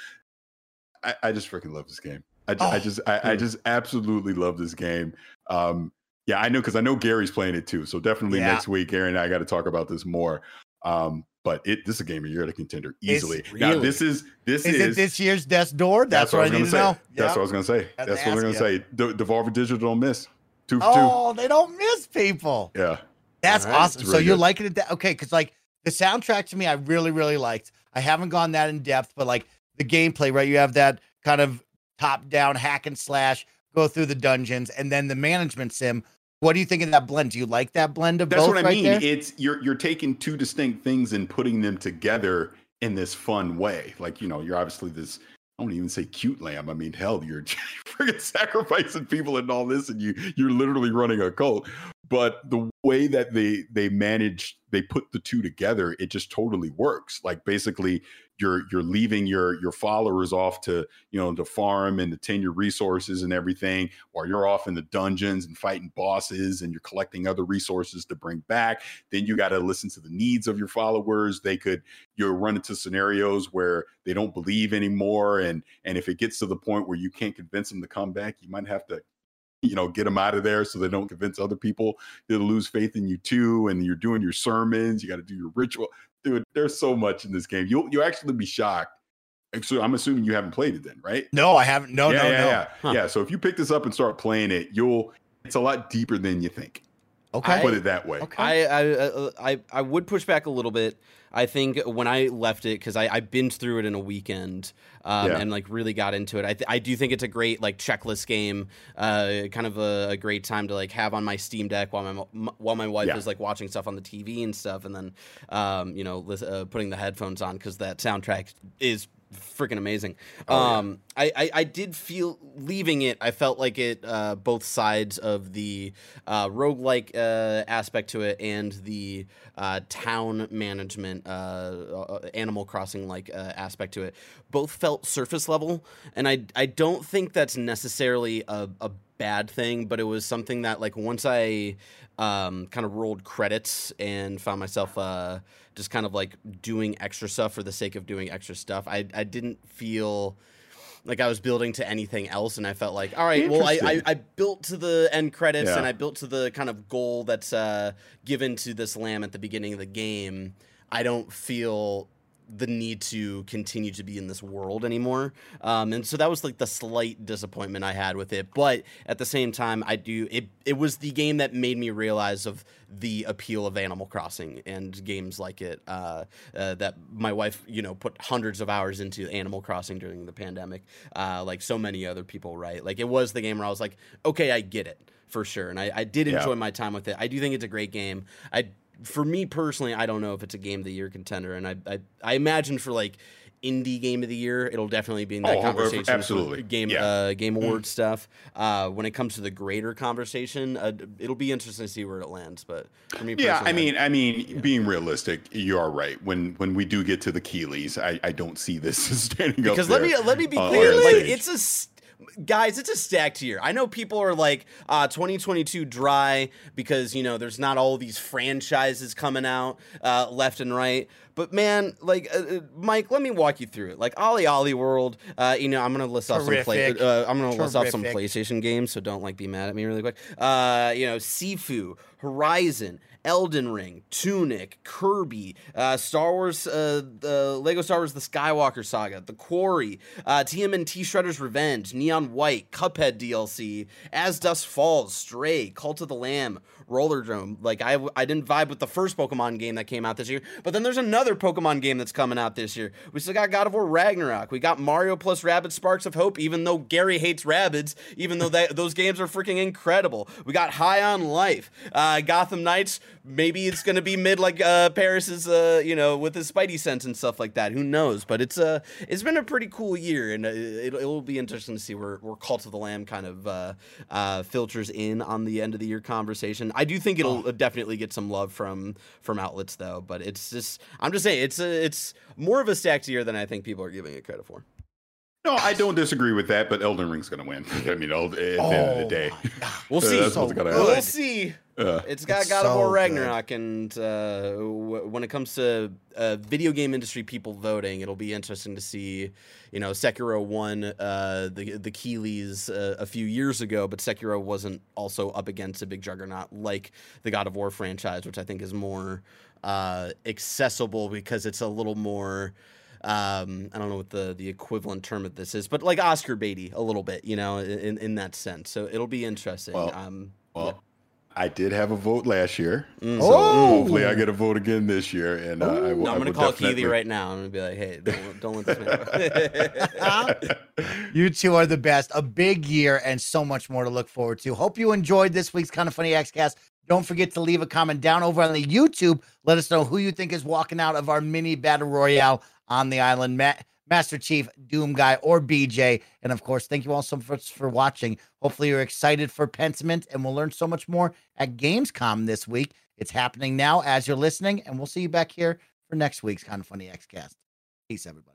I, I just freaking love this game. I, ju- I Oh. just I, I just absolutely love this game. Um, yeah, I know because I know Gary's playing it too. So definitely Yeah. next week, Gary and I got to talk about this more. Um, but it this is a game of year to contender easily. Now this is this Is, is, it this year's Death Door? That's, what I, was need gonna say. know. That's Yeah. what I was gonna say. Had That's what I'm gonna ask say. De- Devolver Digital don't miss. Two for Oh, they don't miss people. Yeah. That's All right. awesome. It's so really you're good. liking it? That, okay, because like the soundtrack to me, I really, really liked. I haven't gone that in depth, but like the gameplay, right? You have that kind of top down hack and slash, go through the dungeons, and then the management sim. What do you think of that blend? Do you like that blend of That's both? That's what I right mean. there? It's you're you're taking two distinct things and putting them together in this fun way. Like, you know, you're obviously this I don't even say cute lamb. I mean, hell, you're freaking sacrificing people and all this, and you you're literally running a cult. But the way that they they manage, they put the two together, it just totally works. Like basically, you're you're leaving your your followers off to you know to farm and to tend your resources and everything, while you're off in the dungeons and fighting bosses, and you're collecting other resources to bring back. Then you got to listen to the needs of your followers. They could you'll run into scenarios where they don't believe anymore and and if it gets to the point where you can't convince them to come back you might have to you know get them out of there so they don't convince other people to lose faith in you too and you're doing your sermons you got to do your ritual dude there's so much in this game you'll you'll actually be shocked And so i'm assuming you haven't played it then right no, I haven't. No, yeah, no, yeah, no. yeah. Huh. yeah so if you pick this up and start playing it you'll it's a lot deeper than you think Okay. I, put it that way okay. I, I uh, I I would push back a little bit. I think when I left it, because I, I binged through it in a weekend um, Yeah. and like really got into it. I, th- I do think it's a great like checklist game, uh, kind of a, a great time to like have on my Steam Deck while my m- while my wife Yeah. is like watching stuff on the TV and stuff, and then um, you know uh, putting the headphones on because that soundtrack is freaking amazing. Oh, yeah. um, I, I I did feel leaving it. I felt like it uh, both sides of the uh, roguelike uh, aspect to it and the uh, town management, uh, uh, Animal Crossing like uh, aspect to it, both felt surface level, and I I don't think that's necessarily a, a bad thing, but it was something that like once I um, kind of rolled credits and found myself uh, just kind of like doing extra stuff for the sake of doing extra stuff, I I didn't feel like I was building to anything else, and I felt like, all right, well, I, I, I built to the end credits, Yeah. and I built to the kind of goal that's uh, given to this lamb at the beginning of the game. I don't feel the need to continue to be in this world anymore, um, and so that was like the slight disappointment I had with it. But at the same time, I do it. It was the game that made me realize of the appeal of Animal Crossing and games like it. Uh, uh, that my wife, you know, put hundreds of hours into Animal Crossing during the pandemic, uh, like so many other people. Right? Like it was the game where I was like, okay, I get it for sure, and I, I did Yeah. enjoy my time with it. I do think it's a great game. I, for me personally, I don't know if it's a game of the year contender, and I, I, I imagine for like indie game of the year, it'll definitely be in that Oh, conversation. absolutely. game Yeah. uh, game award stuff. Uh, when it comes to the greater conversation, uh, it'll be interesting to see where it lands. But for me, Yeah, I mean, I mean, being realistic, you are right. When when we do get to the Keighleys, I, I don't see this standing up because let me let me be on clear like it's a guys it's a stacked year. I know people are like uh 2022 dry because you know there's not all these franchises coming out uh left and right. But man like uh, uh, mike let me walk you through it. Like OlliOlli World uh you know i'm gonna list off some play, uh, i'm gonna list off some playstation games so don't like be mad at me really quick. Uh you know sifu horizon Elden Ring, Tunic, Kirby, uh, Star Wars, uh, the Lego Star Wars: The Skywalker Saga, The Quarry, uh, TMNT Shredder's Revenge, Neon White, Cuphead DLC, As Dusk Falls, Stray, Cult of the Lamb, Rollerdrome. Like I, I didn't vibe with the first Pokemon game that came out this year, but then there's another Pokemon game that's coming out this year. We still got God of War Ragnarok. We got Mario plus Rabbids Sparks of Hope. Even though Gary hates Rabbids, even though that, those games are freaking incredible. We got High on Life, uh, Gotham Knights. Maybe it's gonna be mid like uh, Parris's, uh, you know, with his Spidey sense and stuff like that. Who knows? But it's uh, it's been a pretty cool year, and uh, it, it'll be interesting to see where, where Cult of the Lamb kind of uh, uh, filters in on the end of the year conversation. I do think it'll definitely get some love from from outlets though, but it's just I'm just saying it's a, it's more of a stacked year than I think people are giving it credit for. No, I don't disagree with that, but Elden Ring's gonna win. I mean, at the end of the Oh day. We'll Uh, see. that's what's gonna we'll happen. see. Uh, It's got It's God of War so good. Ragnarok, and uh, w- when it comes to uh, video game industry people voting, it'll be interesting to see. You know, Sekiro won uh, the the Keighleys uh, a few years ago, but Sekiro wasn't also up against a big juggernaut like the God of War franchise, which I think is more uh, accessible because it's a little more. Um, I don't know what the, the equivalent term of this is, but like Oscar baity a little bit, you know, in, in that sense. So it'll be interesting. Well, um, well, I did have a vote last year, Mm. so Oh! hopefully I get a vote again this year. And uh, I will, No, I I'm gonna call definitely- Keighley right now. I'm gonna be like, hey, don't, don't let this man go. You two are the best. A big year and so much more to look forward to. Hope you enjoyed this week's Kind of Funny Xcast. Don't forget to leave a comment down over on the YouTube. Let us know who you think is walking out of our mini battle royale on the island. Ma- Master Chief, Doom Guy, or BJ. And of course, thank you all so much for watching. Hopefully, you're excited for Pentiment, and we'll learn so much more at Gamescom this week. It's happening now as you're listening, and we'll see you back here for next week's Kind of Funny Xcast. Peace, everybody.